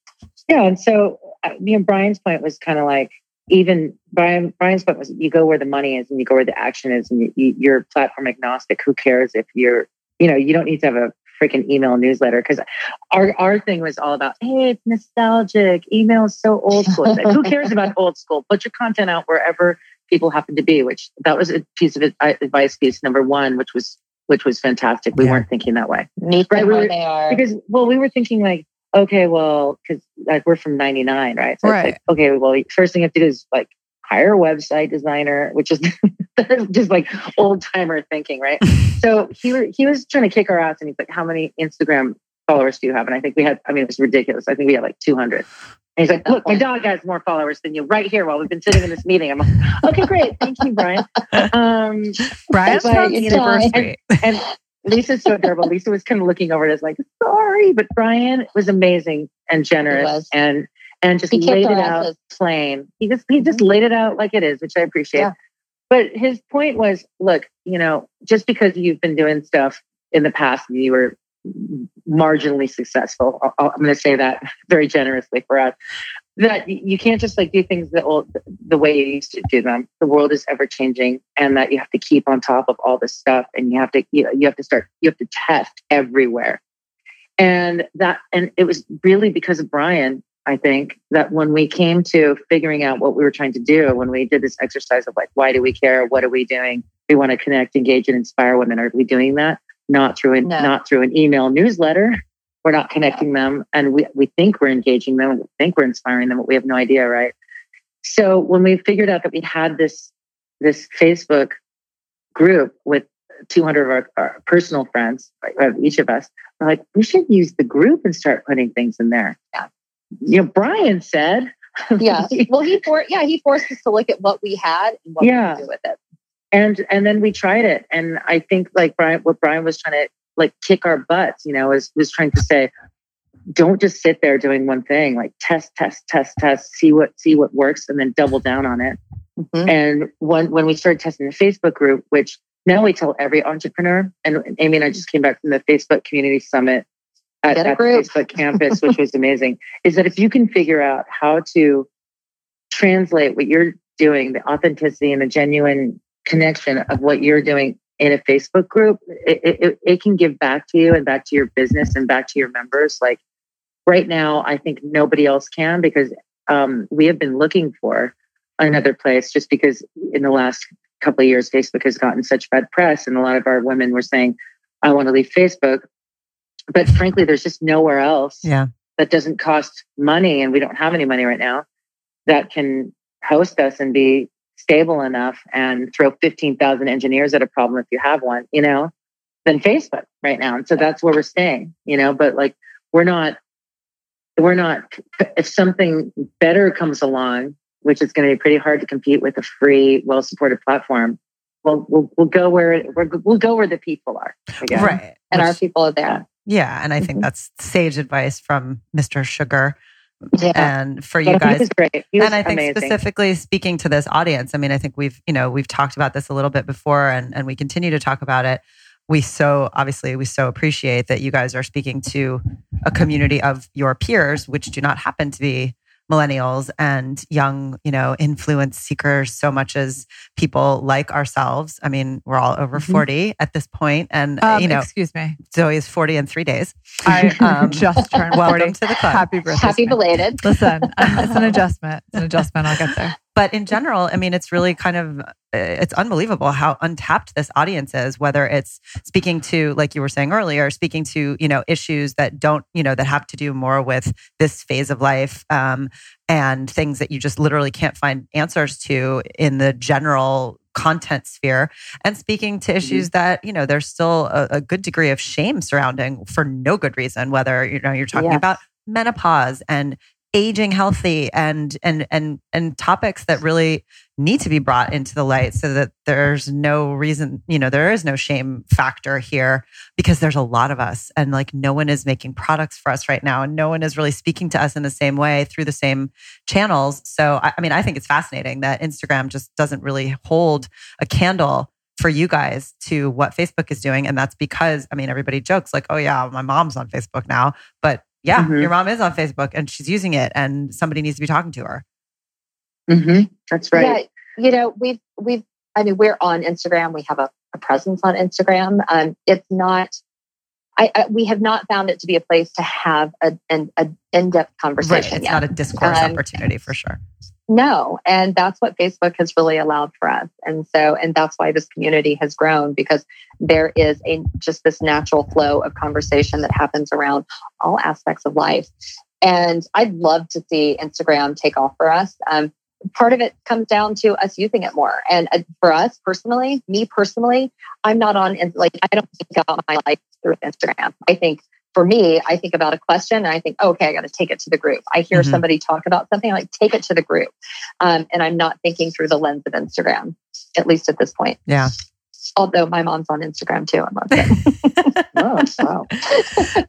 Yeah, and so uh, you know, Brian's point was kind of like even Brian. Brian's point was you go where the money is and you go where the action is, and you, you, you're platform agnostic. Who cares if you're, you know, you don't need to have a freaking email newsletter because our our thing was all about hey, it's nostalgic. Email is so old school. Like, who cares about old school? Put your content out wherever people happen to be. Which that was a piece of advice piece number one, which was which was fantastic. We Yeah. weren't thinking that way Meet Right, we where were- they are. because well we were thinking like okay well because like we're from 99 right so Right. it's like okay well first thing you have to do is like hire a website designer which is just like old timer thinking right? So he he was trying to kick our ass and he's like how many instagram followers do you have? And i think we had i mean it was ridiculous. I think we had like 200 and he's like look my dog has more followers than you right here while we've been sitting in this meeting. I'm like okay great. Thank you brian. Um Brian's But not you know, sweet. and Lisa's so adorable. Lisa was kind of looking over it as like, sorry, but Brian was amazing and generous and and just laid it out plain. He just he just laid it out like it is, which I appreciate. Yeah. But his point was, look, you know, just because you've been doing stuff in the past, and you were marginally successful. I- I'm going to say that very generously for us. That you can't just like do things the old the way you used to do them. The world is ever changing, and that you have to keep on top of all this stuff, and you have to you, you have to start you have to test everywhere. And that and it was really because of Brian, I think, that when we came to figuring out what we were trying to do, when we did this exercise of like, why do we care? What are we doing? We want to connect, engage, and inspire women. Are we doing that? Not through an, No. not through an email newsletter. We're not connecting them, and we we think we're engaging them. We think we're inspiring them, but we have no idea, right? So when we figured out that we had this this Facebook group with 200 of our, our personal friends, right, of each of us, we're like, we should use the group and start putting things in there. Yeah. You know, Brian said, yeah. Well, he for yeah he forced us to look at what we had and what Yeah. we could do with it. and and then we tried it, and I think like Brian, what Brian was trying to like kick our butts, you know, was was trying to say, don't just sit there doing one thing, like test, test, test, test, see what see what works, and then double down on it. Mhm. And when when we started testing the Facebook group, which now we tell every entrepreneur, and Amy and I just came back from the Facebook Community Summit at, Get a at group. Facebook campus, which was amazing, is that if you can figure out how to translate what you're doing, the authenticity and the genuine connection of what you're doing in a Facebook group, it, it, it can give back to you and back to your business and back to your members. Like right now, I think nobody else can because um, we have been looking for another place just because in the last couple of years, Facebook has gotten such bad press, and a lot of our women were saying, "I want to leave Facebook," but frankly, there's just nowhere else Yeah. that doesn't cost money, and we don't have any money right now that can host us and be stable enough and throw 15,000 engineers at a problem if you have one, you know, than Facebook right now. And so that's where we're staying, you know, but like we're not, we're not, if something better comes along, which is going to be pretty hard to compete with a free, well supported platform, we'll, we'll, we'll go where, we'll go where the people are. Right. And our people are there. Yeah. And I think Mhm. that's sage advice from Mr. Sugar Yeah. and for you guys. was great. He was and I think amazing. specifically speaking to this audience, I mean, I think we've, you know, we've talked about this a little bit before and, and we continue to talk about it. we so obviously we so appreciate that you guys are speaking to a community of your peers, which do not happen to be millennials and young, you know, influence seekers so much as people like ourselves. I mean, we're all over Mhm. 40 at this point, and Um, you know, excuse me. Zoe is 40 in three days. I Um, just turned 40. welcome to the club. Happy birthday. Happy belated. Listen, um, it's an adjustment. It's an adjustment. I'll get there. But in general, I mean, it's really kind of uh, it's unbelievable how untapped this audience is. Whether it's speaking to, like you were saying earlier, speaking to you know issues that don't you know that have to do more with this phase of life um, and things that you just literally can't find answers to in the general content sphere and speaking to issues that you know there's still a, a good degree of shame surrounding for no good reason whether you know you're talking Yes. about menopause and aging healthy and and and and topics that really need to be brought into the light so that there's no reason you know there is no shame factor here because there's a lot of us and like no one is making products for us right now and no one is really speaking to us in the same way through the same channels so i, I mean i think it's fascinating that instagram just doesn't really hold a candle for you guys to what Facebook is doing. And that's because, I mean, everybody jokes like, oh, yeah, my mom's on Facebook now. But yeah, Mhm. your mom is on Facebook and she's using it and somebody needs to be talking to her. hmm That's right. Yeah, you know, we've we've. I mean, we're on Instagram. We have a, a presence on Instagram. Um, it's not. I, I we have not found it to be a place to have a an a in depth Right. conversation It's yet. not a discourse Um, opportunity for sure. No, and that's what Facebook has really allowed for us. And so, and that's why this community has grown because there is a just this natural flow of conversation that happens around all aspects of life. And I'd love to see Instagram take off for us. Um, part of it comes down to us using it more. And uh, for us personally, me personally, I'm not on like I don't think about my life through Instagram. I think for me, I think about a question and I think, okay, I got to take it to the group. I hear Mhm. somebody talk about something, I like take it to the group. Um, and I'm not thinking through the lens of Instagram, at least at this point. Yeah. Although my mom's on Instagram too. I love it. Oh, wow.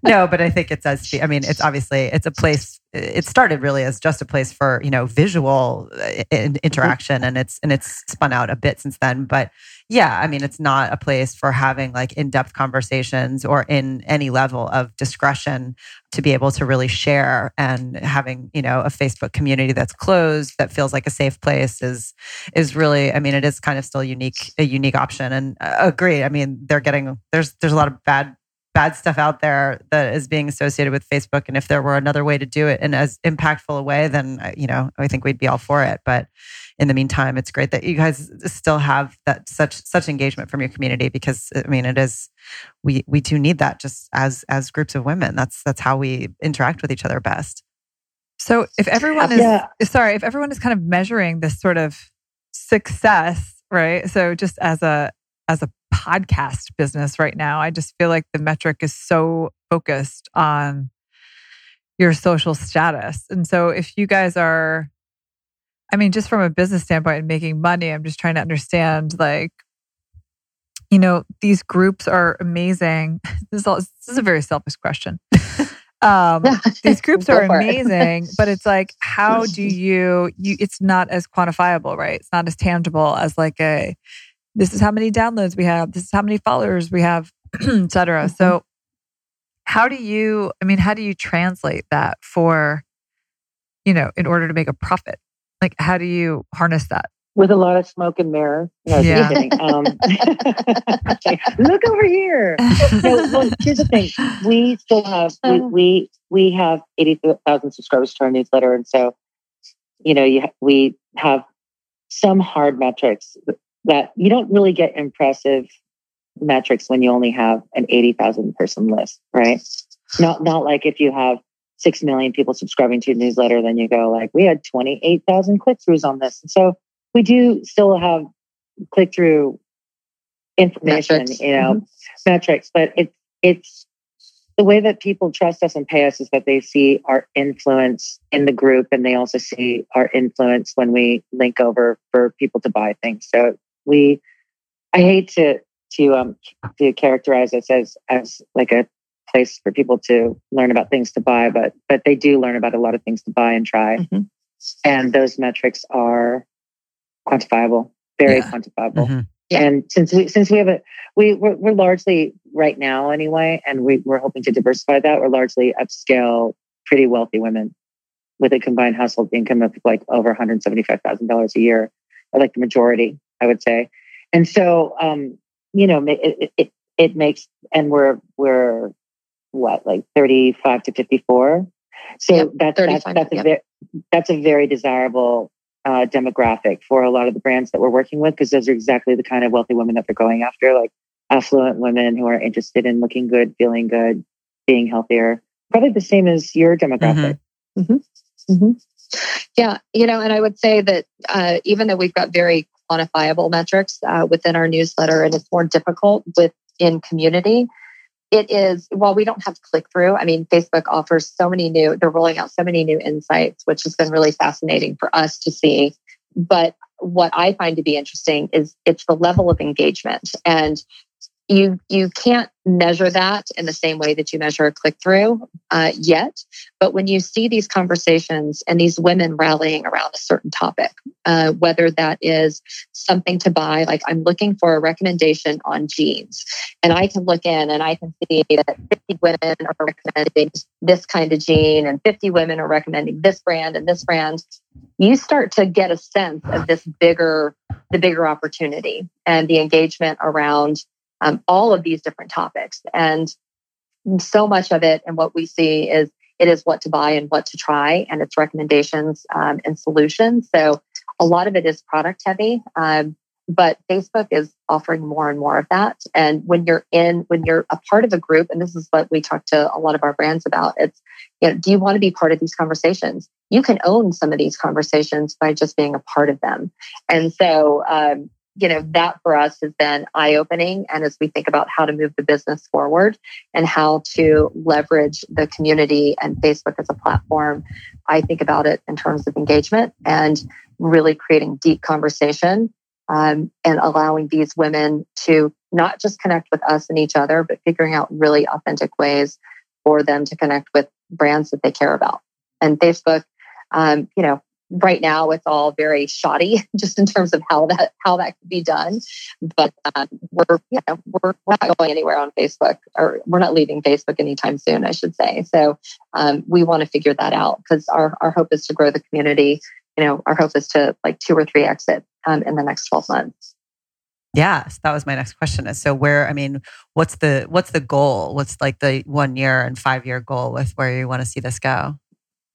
no, but I think it does. I mean, it's obviously it's a place. It started really as just a place for you know visual uh, in- interaction, and it's and it's spun out a bit since then. But yeah, I mean, it's not a place for having like in depth conversations or in any level of discretion to be able to really share. And having you know a Facebook community that's closed that feels like a safe place is is really. I mean, it is kind of still unique a unique option. And uh, agree. I mean, they're getting there's there's a lot of bad bad stuff out there that is being associated with Facebook. And if there were another way to do it in as impactful a way, then uh, you know I think we'd be all for it. But in the meantime, it's great that you guys still have that such such engagement from your community because I mean it is we we do need that just as as groups of women. That's that's how we interact with each other best. So if everyone is Yeah. sorry, if everyone is kind of measuring this sort of success, right? So just as a as a podcast business right now, I just feel like the metric is so focused on your social status. And so if you guys are I mean just from a business standpoint and making money, I'm just trying to understand like you know, these groups are amazing. This is all, this is a very selfish question. Um, these groups are amazing but it's like how do you you it's not as quantifiable right it's not as tangible as like a this is how many downloads we have this is how many followers we have etc cetera Mhm. so how do you i mean how do you translate that for you know in order to make a profit like how do you harness that With a lot of smoke and mirror. No, Yeah. Um, look over here. No, well, here's the thing. We still have we we, we have eighty thousand subscribers to our newsletter, and so you know you we have some hard metrics that you don't really get impressive metrics when you only have an eighty thousand person list, right? Not not like if you have six million people subscribing to your newsletter, then you go like we had twenty eight thousand click throughs on this, and so we do still have click through information, Metrics. you know, mm-hmm. metrics, but it's it's the way that people trust us and pay us is that they see our influence in the group and they also see our influence when we link over for people to buy things. So we I hate to to um to characterize us as as like a place for people to learn about things to buy, but but they do learn about a lot of things to buy and try. Mhm. And those metrics are quantifiable, very Yeah. quantifiable. Mhm. Yeah. And since we since we have a we we're, we're largely right now anyway, and we, we're hoping to diversify that. We're largely upscale, pretty wealthy women with a combined household income of like over one hundred seventy five thousand dollars a year, like the majority, I would say. And so, um, you know, it, it it makes, and we're we're what like thirty five to fifty four. So yep, that's that's that's yep. a very that's a very desirable uh, demographic for a lot of the brands that we're working with because those are exactly the kind of wealthy women that they're going after, like affluent women who are interested in looking good, feeling good, being healthier. Probably the same as your demographic. Mm-hmm. Mm-hmm. Mm-hmm. Yeah, you know, and I would say that uh, even though we've got very quantifiable metrics uh, within our newsletter, and it's more difficult within community, it is while we don't have click through i mean facebook offers so many new they're rolling out so many new insights which has been really fascinating for us to see. But what i find to be interesting is it's the level of engagement. And you you can't measure that in the same way that you measure a click through uh, yet but when you see these conversations and these women rallying around a certain topic uh, whether that is something to buy like i'm looking for a recommendation on jeans and i can look in and i can see that 50 women are recommending this kind of jean and 50 women are recommending this brand and this brand you start to get a sense of this bigger the bigger opportunity and the engagement around um, all of these different topics. And so much of it and what we see is it is what to buy and what to try and its recommendations um, and solutions. So a lot of it is product heavy. Um, but Facebook is offering more and more of that. And when you're in, when you're a part of a group, and this is what we talk to a lot of our brands about, it's, you know, do you want to be part of these conversations? You can own some of these conversations by just being a part of them. And so, um, you know, that for us has been eye opening. And as we think about how to move the business forward and how to leverage the community and Facebook as a platform, I think about it in terms of engagement and really creating deep conversation um, and allowing these women to not just connect with us and each other, but figuring out really authentic ways for them to connect with brands that they care about. And Facebook, um, you know, right now it's all very shoddy just in terms of how that how that could be done but um, we're you know we're, we're not going anywhere on facebook or we're not leaving facebook anytime soon i should say so um, we want to figure that out because our, our hope is to grow the community you know our hope is to like two or three exit um, in the next 12 months Yes, that was my next question. Is so where I mean, what's the what's the goal? What's like the one year and five year goal with where you want to see this go?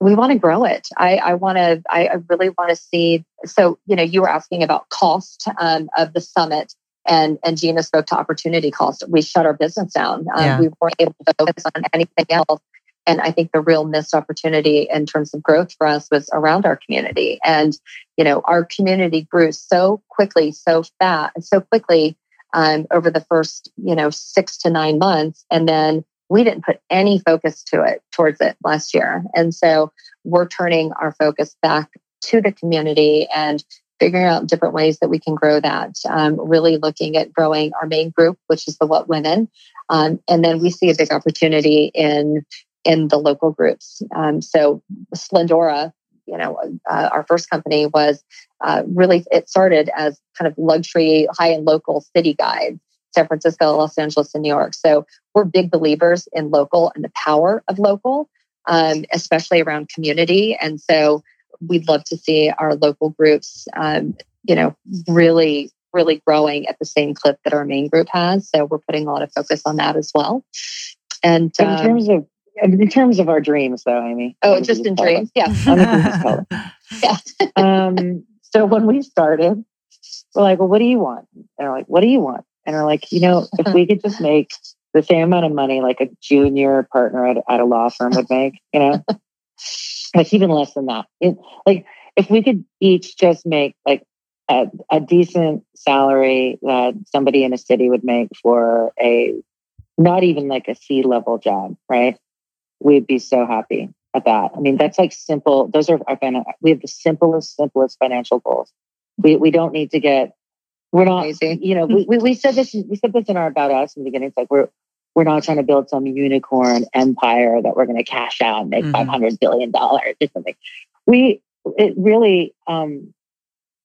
We want to grow it. I, I want to, I, I, really want to see. So, you know, you were asking about cost um, of the summit and, and Gina spoke to opportunity cost. We shut our business down. Um, yeah. We weren't able to focus on anything else. And I think the real missed opportunity in terms of growth for us was around our community. And, you know, our community grew so quickly, so fast, so quickly um, over the first, you know, six to nine months. And then we didn't put any focus to it towards it last year. And so we're turning our focus back to the community and figuring out different ways that we can grow that. Um, really looking at growing our main group, which is the What Women. Um, and then we see a big opportunity in in the local groups. Um, so Splendora, you know, uh, our first company was uh, really, it started as kind of luxury, high and local city guides. San Francisco, Los Angeles, and New York. So we're big believers in local and the power of local, um, especially around community. And so we'd love to see our local groups, um, you know, really, really growing at the same clip that our main group has. So we're putting a lot of focus on that as well. And in um, terms of in terms of our dreams, though, Amy. Oh, just in dreams, yeah. yeah. um, so when we started, we're like, "Well, what do you want?" And they're like, "What do you want?" And are like, you know, if we could just make the same amount of money like a junior partner at, at a law firm would make, you know, like even less than that. It, like if we could each just make like a, a decent salary that somebody in a city would make for a not even like a C level job, right? We'd be so happy at that. I mean, that's like simple. Those are our we have the simplest, simplest financial goals. We we don't need to get we're not, Amazing. you know, we, we said this, we said this in our about us in the beginning. It's like we're, we're not trying to build some unicorn empire that we're going to cash out and make mm-hmm. $500 billion or something. We, it really, um,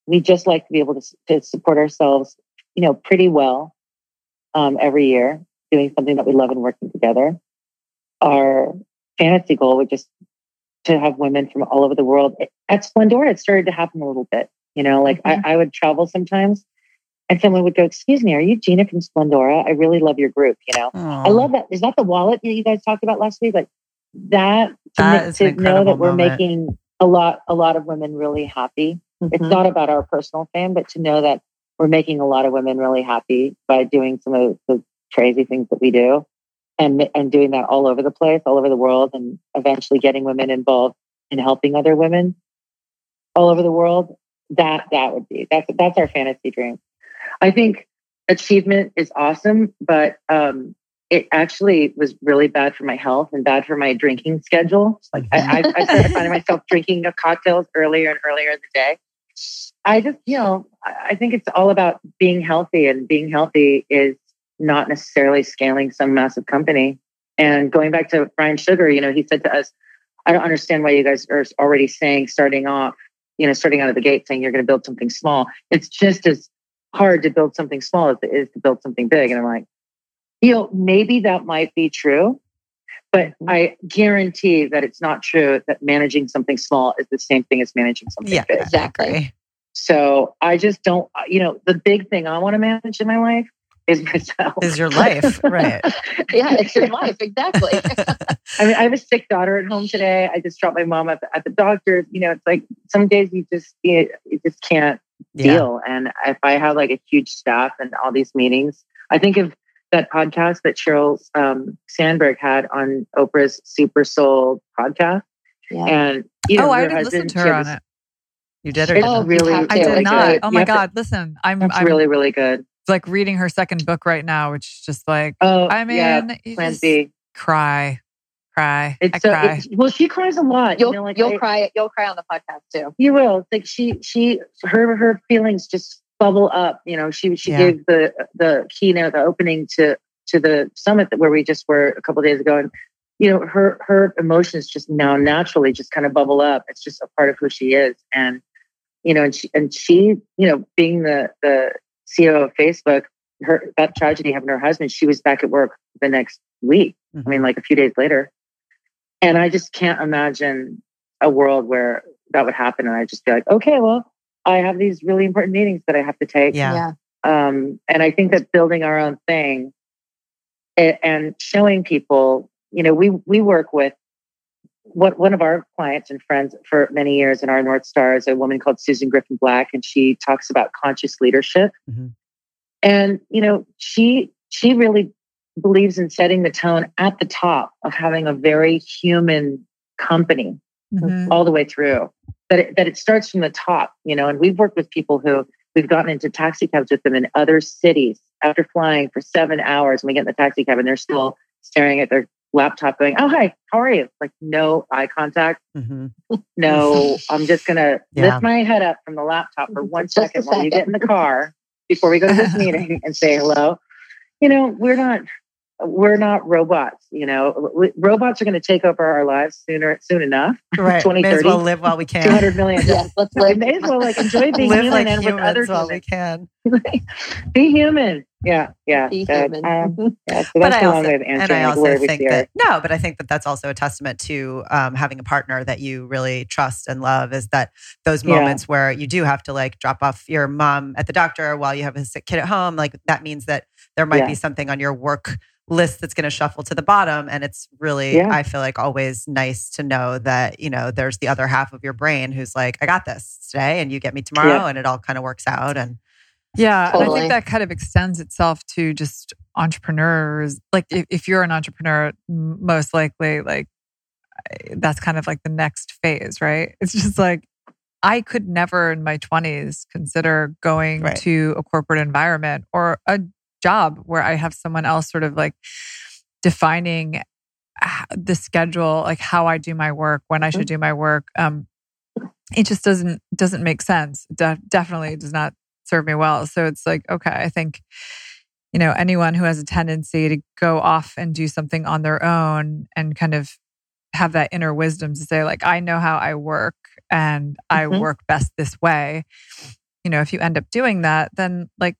we just like to be able to, to support ourselves you know, pretty well um, every year, doing something that we love and working together. Our fantasy goal would just to have women from all over the world. At Splendora, it started to happen a little bit. You know, like Mhm. I, I would travel sometimes and someone would go, Excuse me, are you Gina from Splendora? I really love your group, you know. I love that. Is that the wallet that you guys talked about last week? Like that to, That ma- to an know that we're moment. making a lot a lot of women really happy. It's Mhm. not about our personal fame, but to know that we're making a lot of women really happy by doing some of the crazy things that we do and and doing that all over the place, all over the world and eventually getting women involved in helping other women all over the world. That that would be that's that's our fantasy dream. I think achievement is awesome, but um it actually was really bad for my health and bad for my drinking schedule. Like I, I, I started finding myself drinking cocktails earlier and earlier in the day. I just, you know, I think it's all about being healthy, and being healthy is not necessarily scaling some massive company. And going back to Brian Sugar, you know, he said to us, I don't understand why you guys are already saying, starting off, you know, starting out of the gate saying you're going to build something small. It's just as hard to build something small as it is to build something big. And I'm like, you know, maybe that might be true, but mm-hmm. I guarantee that it's not true that managing something small is the same thing as managing something yeah, big. Exactly. So I just don't, uh, you know, the big thing I want to manage in my life is myself. Is your life right? yeah, it's your life. Exactly. I mean, I have a sick daughter at home today. I just dropped my mom at the, at the doctor's. You know, it's like some days you just you, you just can't yeah. deal. And if I have like a huge staff and all these meetings, I think of that podcast that Sheryl um, Sandberg had on Oprah's Super Soul podcast. Yeah. And you know, oh, I her didn't listen to her on it. You did or It's Oh, really, I did really not. good. Oh my have to- god! Listen, I'm It's I'm really, really good. like reading her second book right now, which is just like Oh, I mean, yeah, you Plan just B. cry, cry, I so, cry. it's, well, she cries a lot. You'll you know, like you'll I- cry. You'll cry on the podcast too. You will. Like she, she, her, her feelings just bubble up. You know, she she Yeah. gave the the keynote, the opening to to the summit that where we just were a couple days ago, and you know, her her emotions just now naturally just kind of bubble up. It's just a part of who she is, and you know, and she and she, you know, being the the CEO of Facebook, her that tragedy happened to her husband. She was back at work the next week. I mean, mm-hmm. like a few days later. And I just can't imagine a world where that would happen. And I just be like, okay, well, I have these really important meetings that I have to take. yeah. Um, and I think that building our own thing a- and showing people, you know, we we work with what one of our clients and friends for many years in our North Star is a woman called Susan Griffin Black, and she talks about conscious leadership. Mhm. And you know, she she really believes in setting the tone at the top of having a very human company Mhm. all the way through. That it, that it starts from the top, you know. And we've worked with people who we've gotten into taxi cabs with them in other cities after flying for seven hours, and we get in the taxi cab and they're still staring at their laptop, going, "Oh, hi, how are you?" Like no eye contact, Mhm. no. I'm just gonna Yeah. lift my head up from the laptop for one Just a second while you get in the car before we go to this meeting and say hello. You know, we're not we're not robots. You know, We- robots are going to take over our lives sooner soon enough. Right. May as 2030. well live while we can. Two hundred million. Yes, let's We live. may as well like enjoy being live human like and with humans other while we can. Be human. Yeah, yeah. Be That, human. um, yeah, so But that's I a long also- way of and answering I also where think that no, but I think that that's also a testament to um, having a partner that you really trust and love. Is that those Yeah. moments where you do have to like drop off your mom at the doctor while you have a sick kid at home? Like that means that there might Yeah. be something on your work list that's going to shuffle to the bottom, and it's really Yeah. I feel like always nice to know that you know there's the other half of your brain who's like, I got this today, and you get me tomorrow, and it all kind of works out. And Yeah, and I think that kind of extends itself to just entrepreneurs. Like if, if you're an entrepreneur, most likely like that's kind of like the next phase, right? It's just like I could never in my 20s consider going Right. to a corporate environment or a job where I have someone else sort of like defining the schedule, like how I do my work, when I should do my work. Um, it just doesn't doesn't make sense. De- definitely does not serve me well. So it's like, okay, I think, you know, anyone who has a tendency to go off and do something on their own and kind of have that inner wisdom to say, like, I know how I work and I Mhm. work best this way. You know, if you end up doing that, then like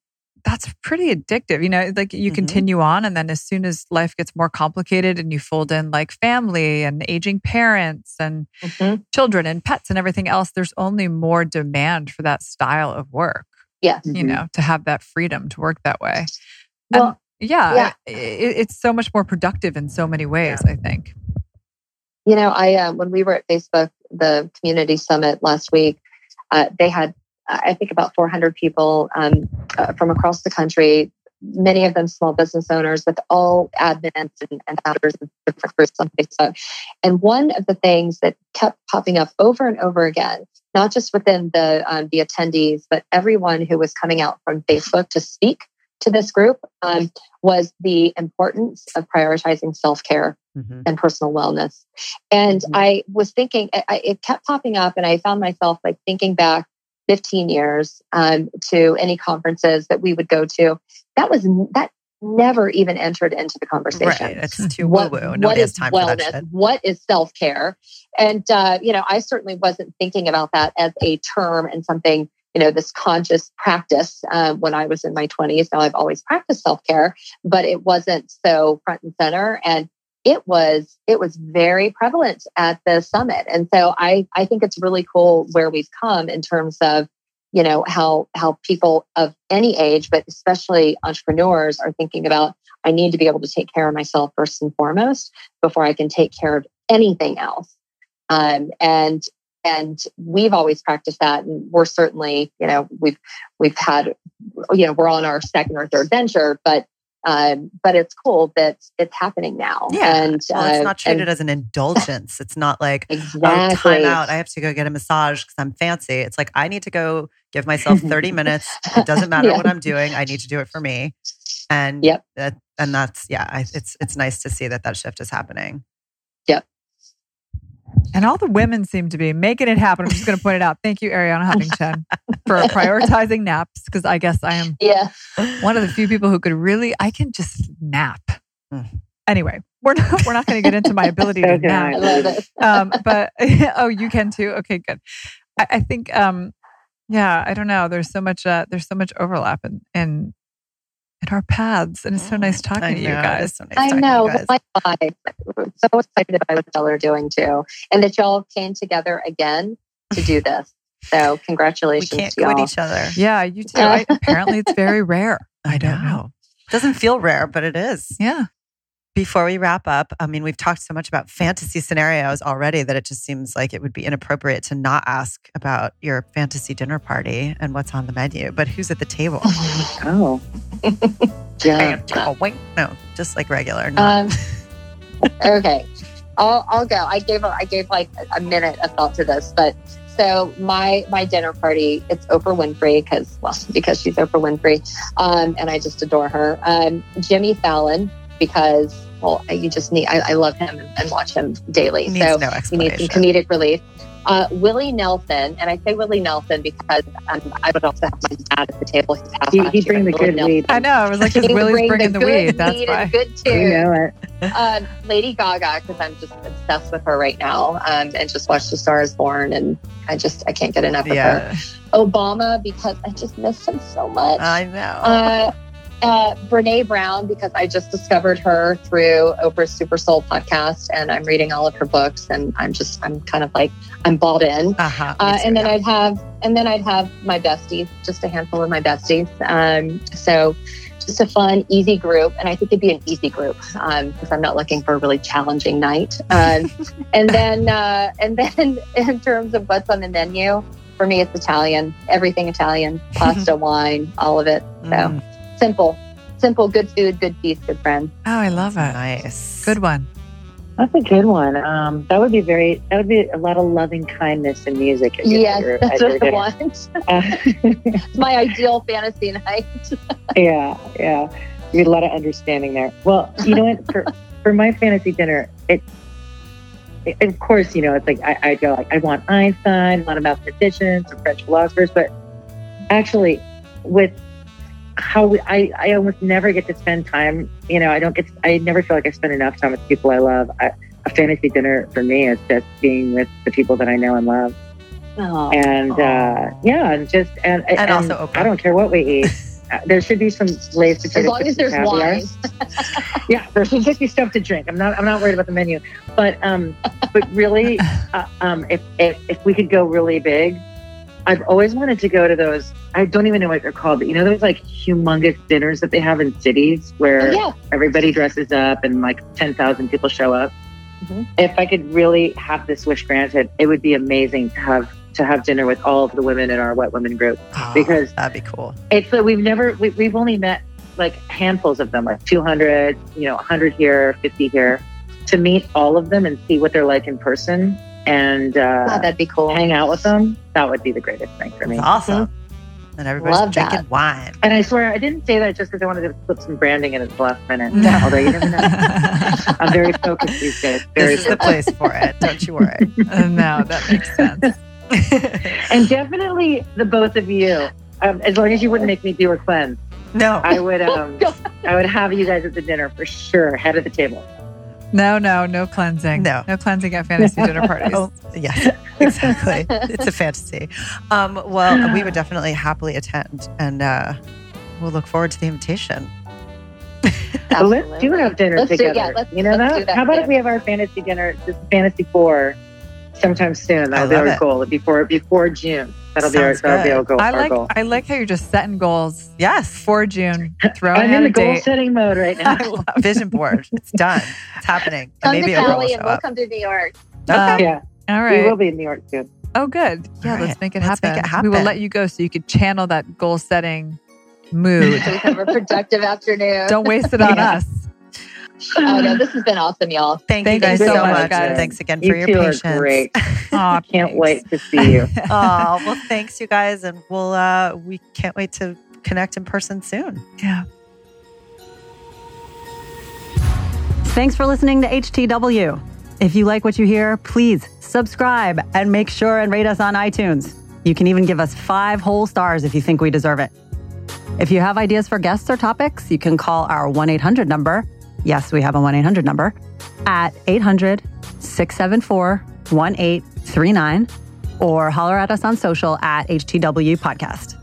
that's pretty addictive. You know, like you Mhm. continue on, and then as soon as life gets more complicated and you fold in like family and aging parents and Mhm. children and pets and everything else, there's only more demand for that style of work, Yeah. you Mhm. know, to have that freedom to work that way. Well, And yeah, yeah. i- i- it's so much more productive in so many ways, I think. You know, I uh, when we were at Facebook, the community summit last week, uh, they had I think about 400 people um, uh, from across the country. Many of them small business owners with all admins and, and founders of different groups on Facebook. And one of the things that kept popping up over and over again, not just within the um, the attendees, but everyone who was coming out from Facebook to speak to this group, um, was the importance of prioritizing self care Mhm. and personal wellness. And Mhm. I was thinking, I- it kept popping up, and I found myself like thinking back 15 years um, to any conferences that we would go to. That was that never even entered into the conversation. Right. It's too woo What, woo. what Nobody has is time for that wellness? shit. What is self care? And uh, you know, I certainly wasn't thinking about that as a term and something you know this conscious practice uh, when I was in my 20s. Now I've always practiced self care, but it wasn't so front and center. And it was it was very prevalent at the summit. And so i i think it's really cool where we've come in terms of you know how how people of any age but especially entrepreneurs are thinking about i need to be able to take care of myself first and foremost before i can take care of anything else. Um, and and we've always practiced that and we're certainly you know we've we've had you know we're on our second or third venture but um, but it's cool that it's happening now. Yeah. and Well, it's uh, not treated and as an indulgence. It's not like, oh, exactly. time out. I have to go get a massage because I'm fancy. It's like, I need to go give myself 30 minutes. It doesn't matter Yeah. what I'm doing. I need to do it for me. And Yep. that, and that's, yeah, I, it's, it's nice to see that that shift is happening. And all the women seem to be making it happen. I'm just going to point it out. Thank you, Arianna Huffington, for prioritizing naps because I guess I am yeah, one of the few people who could really, I can just nap. Mm. Anyway, we're not, we're not going to get into my ability to Okay. nap. I love it. um, but oh, you can too. Okay, good. I, I think, um, yeah, I don't know. There's so much, uh, there's so much overlap in, in in our paths, and it's so nice talking Mm, I to you know, it is guys. so nice I know. guys. Likewise. I'm so excited about what y'all are doing too, and that y'all came together again to do this. So We congratulations can't to y'all. quit each other. Yeah, you too. I, apparently, it's very rare. I don't know. Doesn't feel rare, but it is. Yeah. Before we wrap up, I mean, we've talked so much about fantasy scenarios already that it just seems like it would be inappropriate to not ask about your fantasy dinner party and what's on the menu. But who's at the table? Oh, yeah. oh, wait, no, just like regular. Not, Um, okay, I'll I'll go. I gave I gave like a minute of thought to this, but so my my dinner party it's Oprah Winfrey because well because she's Oprah Winfrey, um, and I just adore her. Um, Jimmy Fallon because well you just need I, I love him and watch him daily. needs so no you need some comedic relief. Uh, Willie Nelson, and I say Willie Nelson because um, I would also have my dad at the table. He's passed He, last he year, bring the Willie good Nelson. weed. I know. I was like, because He Willie's bring bringing the, good weed. That's weed why. and good You know it. Um, Lady Gaga, because I'm just obsessed with her right now, um, and just watched The Star Is Born, and I just I can't get enough of her. Obama because I just miss him so much. I know. Uh, uh, Brene Brown because I just discovered her through Oprah's Super Soul podcast, and I'm reading all of her books, and I'm just I'm kind of like I'm balled in. uh-huh, Uh, and then. I'd have, and then I'd have my besties, just a handful of my besties. Um, so just a fun, easy group, and I think it'd be an easy group because I'm not looking for a really challenging night. Um, and then, uh, and then in terms of what's on the menu, for me, it's Italian, everything Italian, pasta, wine, all of it. So Mm, simple, simple, good food, good feast, good friends. Oh, I love it. nice. Good one. That's a good one. Um, that would be very. That would be a lot of loving kindness and music. At your, Yes, your- that's at your what I want. Uh, It's my ideal fantasy night. yeah, yeah. You get a lot of understanding there. Well, you know what? For for my fantasy dinner, it, it- of course, you know, it's like I, I go like I want Einstein, a lot of mathematicians, some French philosophers, but actually, with how we, I I almost never get to spend time. You know, I don't get. I never feel like I spend enough time with people I love. I, a fantasy dinner for me is just being with the people that I know and love, and uh, yeah, and just and And also Oprah. I don't care what we eat. uh, there should be some Lay's potato As long as there's caviar. wine. yeah, there should just be stuff to drink. I'm not. I'm not worried about the menu, but um, but really, uh, um, if, if if we could go really big, I've always wanted to go to those. I don't even know what they're called, but you know those like humongous dinners that they have in cities where Oh, yeah. everybody dresses up and like ten thousand people show up. Mhm. If I could really have this wish granted, it would be amazing to have to have dinner with all of the women in our What Women group Oh, because that'd be cool. it's that we've never we, we've only met like handfuls of them like 200 you know 100 here 50 here to meet all of them and see what they're like in person and uh, God, that'd be cool. hang out with them that would be the greatest thing for me That's awesome. And everybody's Love drinking that. wine. and i swear i didn't say that just because i wanted to put some branding in at the last minute No. although you never know i'm very focused these days very This is the place for it. Don't you worry. Uh, no, that makes sense. and definitely the both of you um, as long as you wouldn't make me do a cleanse no. i would um i would have you guys at the dinner for sure head of the table No, no, no cleansing. No. no cleansing at fantasy dinner parties. Oh, yes, exactly. it's a fantasy. Um, well, we would definitely happily attend, and uh, we'll look forward to the invitation. Well, let's do have dinner Let's do- together. yeah, let's- you know let's that? do that How about too. if we have our fantasy dinner, this fantasy four, sometime soon? I That'll be love our goal. Before before June. That'll be our Sounds that'll be our goal. I our like goal. I like how you're just setting goals Yes, for June, throwing I'm in the goal date. setting mode right now. Vision board. It's done. It's happening. And Come maybe to a Cali and we'll up. come to New York. Um, yeah, All we will be in New York soon. Oh, good. Yeah, All let's make it Let's happen. make it happen. We will let you go so you could channel that goal setting mood. So we have a productive afternoon. Don't waste it on Yeah. us. Oh, no, this has been awesome, y'all. Thank, Thank you guys so so much. much, and guys. thanks again You for your two patience. are great. Aw, Can't wait to see you. oh, well, thanks you guys, and we'll uh, we can't wait to connect in person soon. Yeah. Thanks for listening to HTW. If you like what you hear, please subscribe and make sure and rate us on iTunes. You can even give us five whole stars if you think we deserve it. If you have ideas for guests or topics, you can call our 1 800 number. Yes, we have a 1 800 number at 800 674 1839 or holler at us on social at HTW Podcast.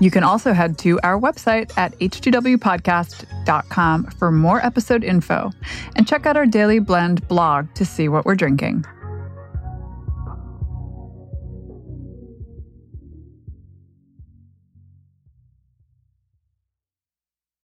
You can also head to our website at htwpodcast.com for more episode info and check out our Daily Blend blog to see what we're drinking.